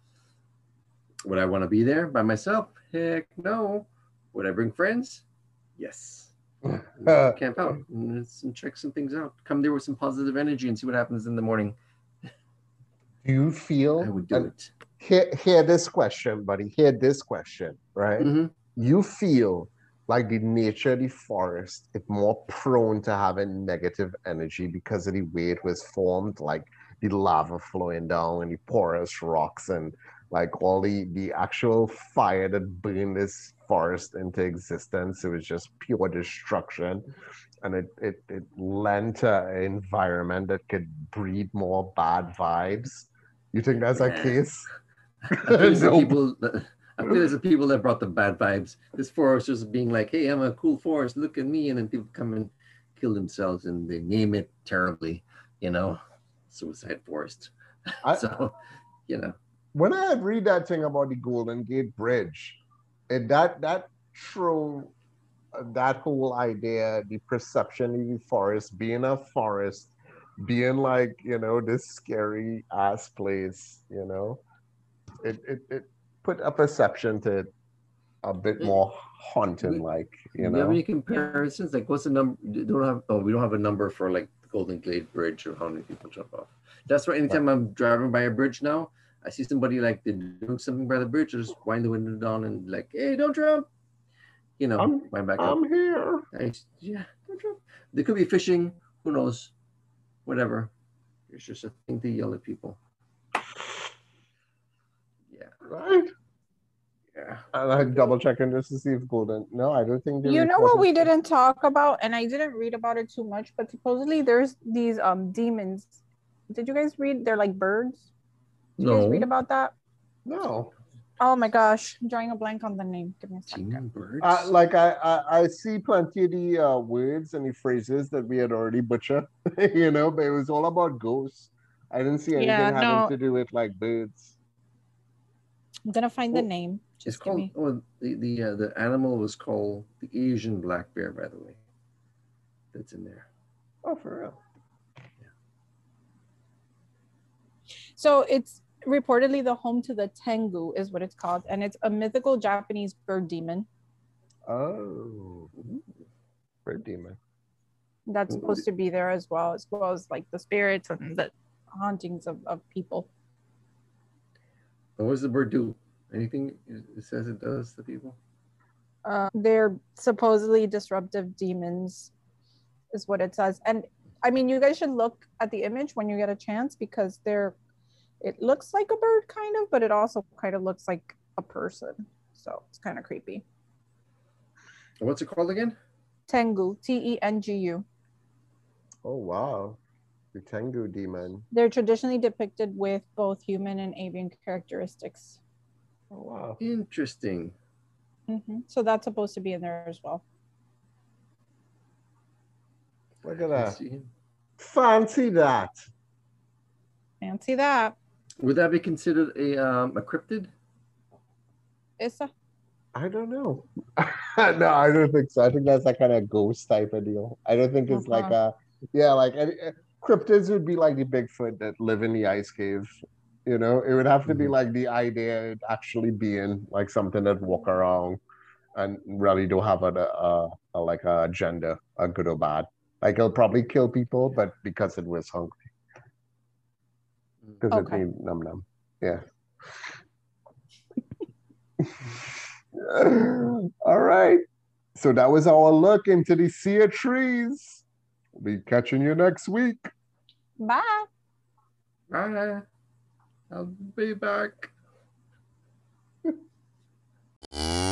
Would I want to be there by myself? Heck no. Would I bring friends? Yes. Camp out and, check some things out. Come there with some positive energy and see what happens in the morning. Do you feel? I would do and it. Hear, hear this question, buddy. Hear this question, right? Mhm. you feel like the nature of the forest it's more prone to having negative energy because of the way it was formed, like the lava flowing down and the porous rocks and like all the the actual fire that burned this forest into existence. It was just pure destruction. And it it, it lent an environment that could breed more bad vibes. You think that's a case? I it's the people. I feel it's the people that brought the bad vibes. This forest just being like, "Hey, I'm a cool forest. Look at me," and then people come and kill themselves, and they name it terribly. You know, suicide forest. I- so, you know, when I had read that thing about the Golden Gate Bridge, and that that threw that whole idea, the perception of the forest being a forest, being like you know this scary ass place, you know, it it, it put a perception to it. a bit more haunting, like you Do you have know. any comparisons? Like, what's the number? Don't have. Oh, we don't have a number for like the Golden Gate Bridge or how many people jump off. That's why anytime I'm driving by a bridge now, I see somebody like they're doing something by the bridge, I just wind the window down and like, hey, don't jump. You know, I'm- wind back. I'm here. I, yeah, don't jump. They could be fishing. Who knows? Whatever. It's just a thing to yell at people. Yeah, Right? Yeah. And I'm double checking just to see if golden. No, I don't think. they You know what we reported- didn't talk about, and I didn't read about it too much, but supposedly there's these um demons. Did you guys read? They're like birds. Did you guys read about that? No. Oh my gosh, I'm drawing a blank on the name. Give me a Team second. birds. Uh, like I, I, I see plenty of the uh, words and the phrases that we had already butchered, you know, but it was all about ghosts. I didn't see anything Yeah, having to do with like birds. I'm gonna find the name. It's Just give called me. oh the the uh, the animal was called the Asian black bear, by the way. That's in there. Oh, for real? So it's reportedly the home to the Tengu, is what it's called, and it's a mythical Japanese bird demon Oh, bird demon. that's supposed to be there as well, as well as like the spirits and the hauntings of, of people. What does the bird do? Anything it says it does to people? Uh, they're supposedly disruptive demons, is what it says. And I mean, you guys should look at the image when you get a chance because they're, it looks like a bird kind of, but it also kind of looks like a person. So it's kind of creepy. What's it called again? Tengu, T E N G U. Oh wow, the Tengu demon. They're traditionally depicted with both human and avian characteristics. Oh wow. Interesting. Mhm. So that's supposed to be in there as well. Look at that. Fancy that. Fancy that. Would that be considered a um, a cryptid? Issa. I don't know. no, I don't think so. I think that's that kind of ghost type of deal. I don't think it's like Uh-huh. a yeah, like any, uh, cryptids would be like the Bigfoot that live in the ice cave. You know, it would have to be Mhm. like the idea actually being like something that walk around and really don't have a, a, a like a agenda, a good or bad. Like it'll probably kill people, but because it was hungry, because Okay. it made num num. Yeah. All right. So that was our look into the sea of trees. We'll be catching you next week. Bye. Ah, I'll be back.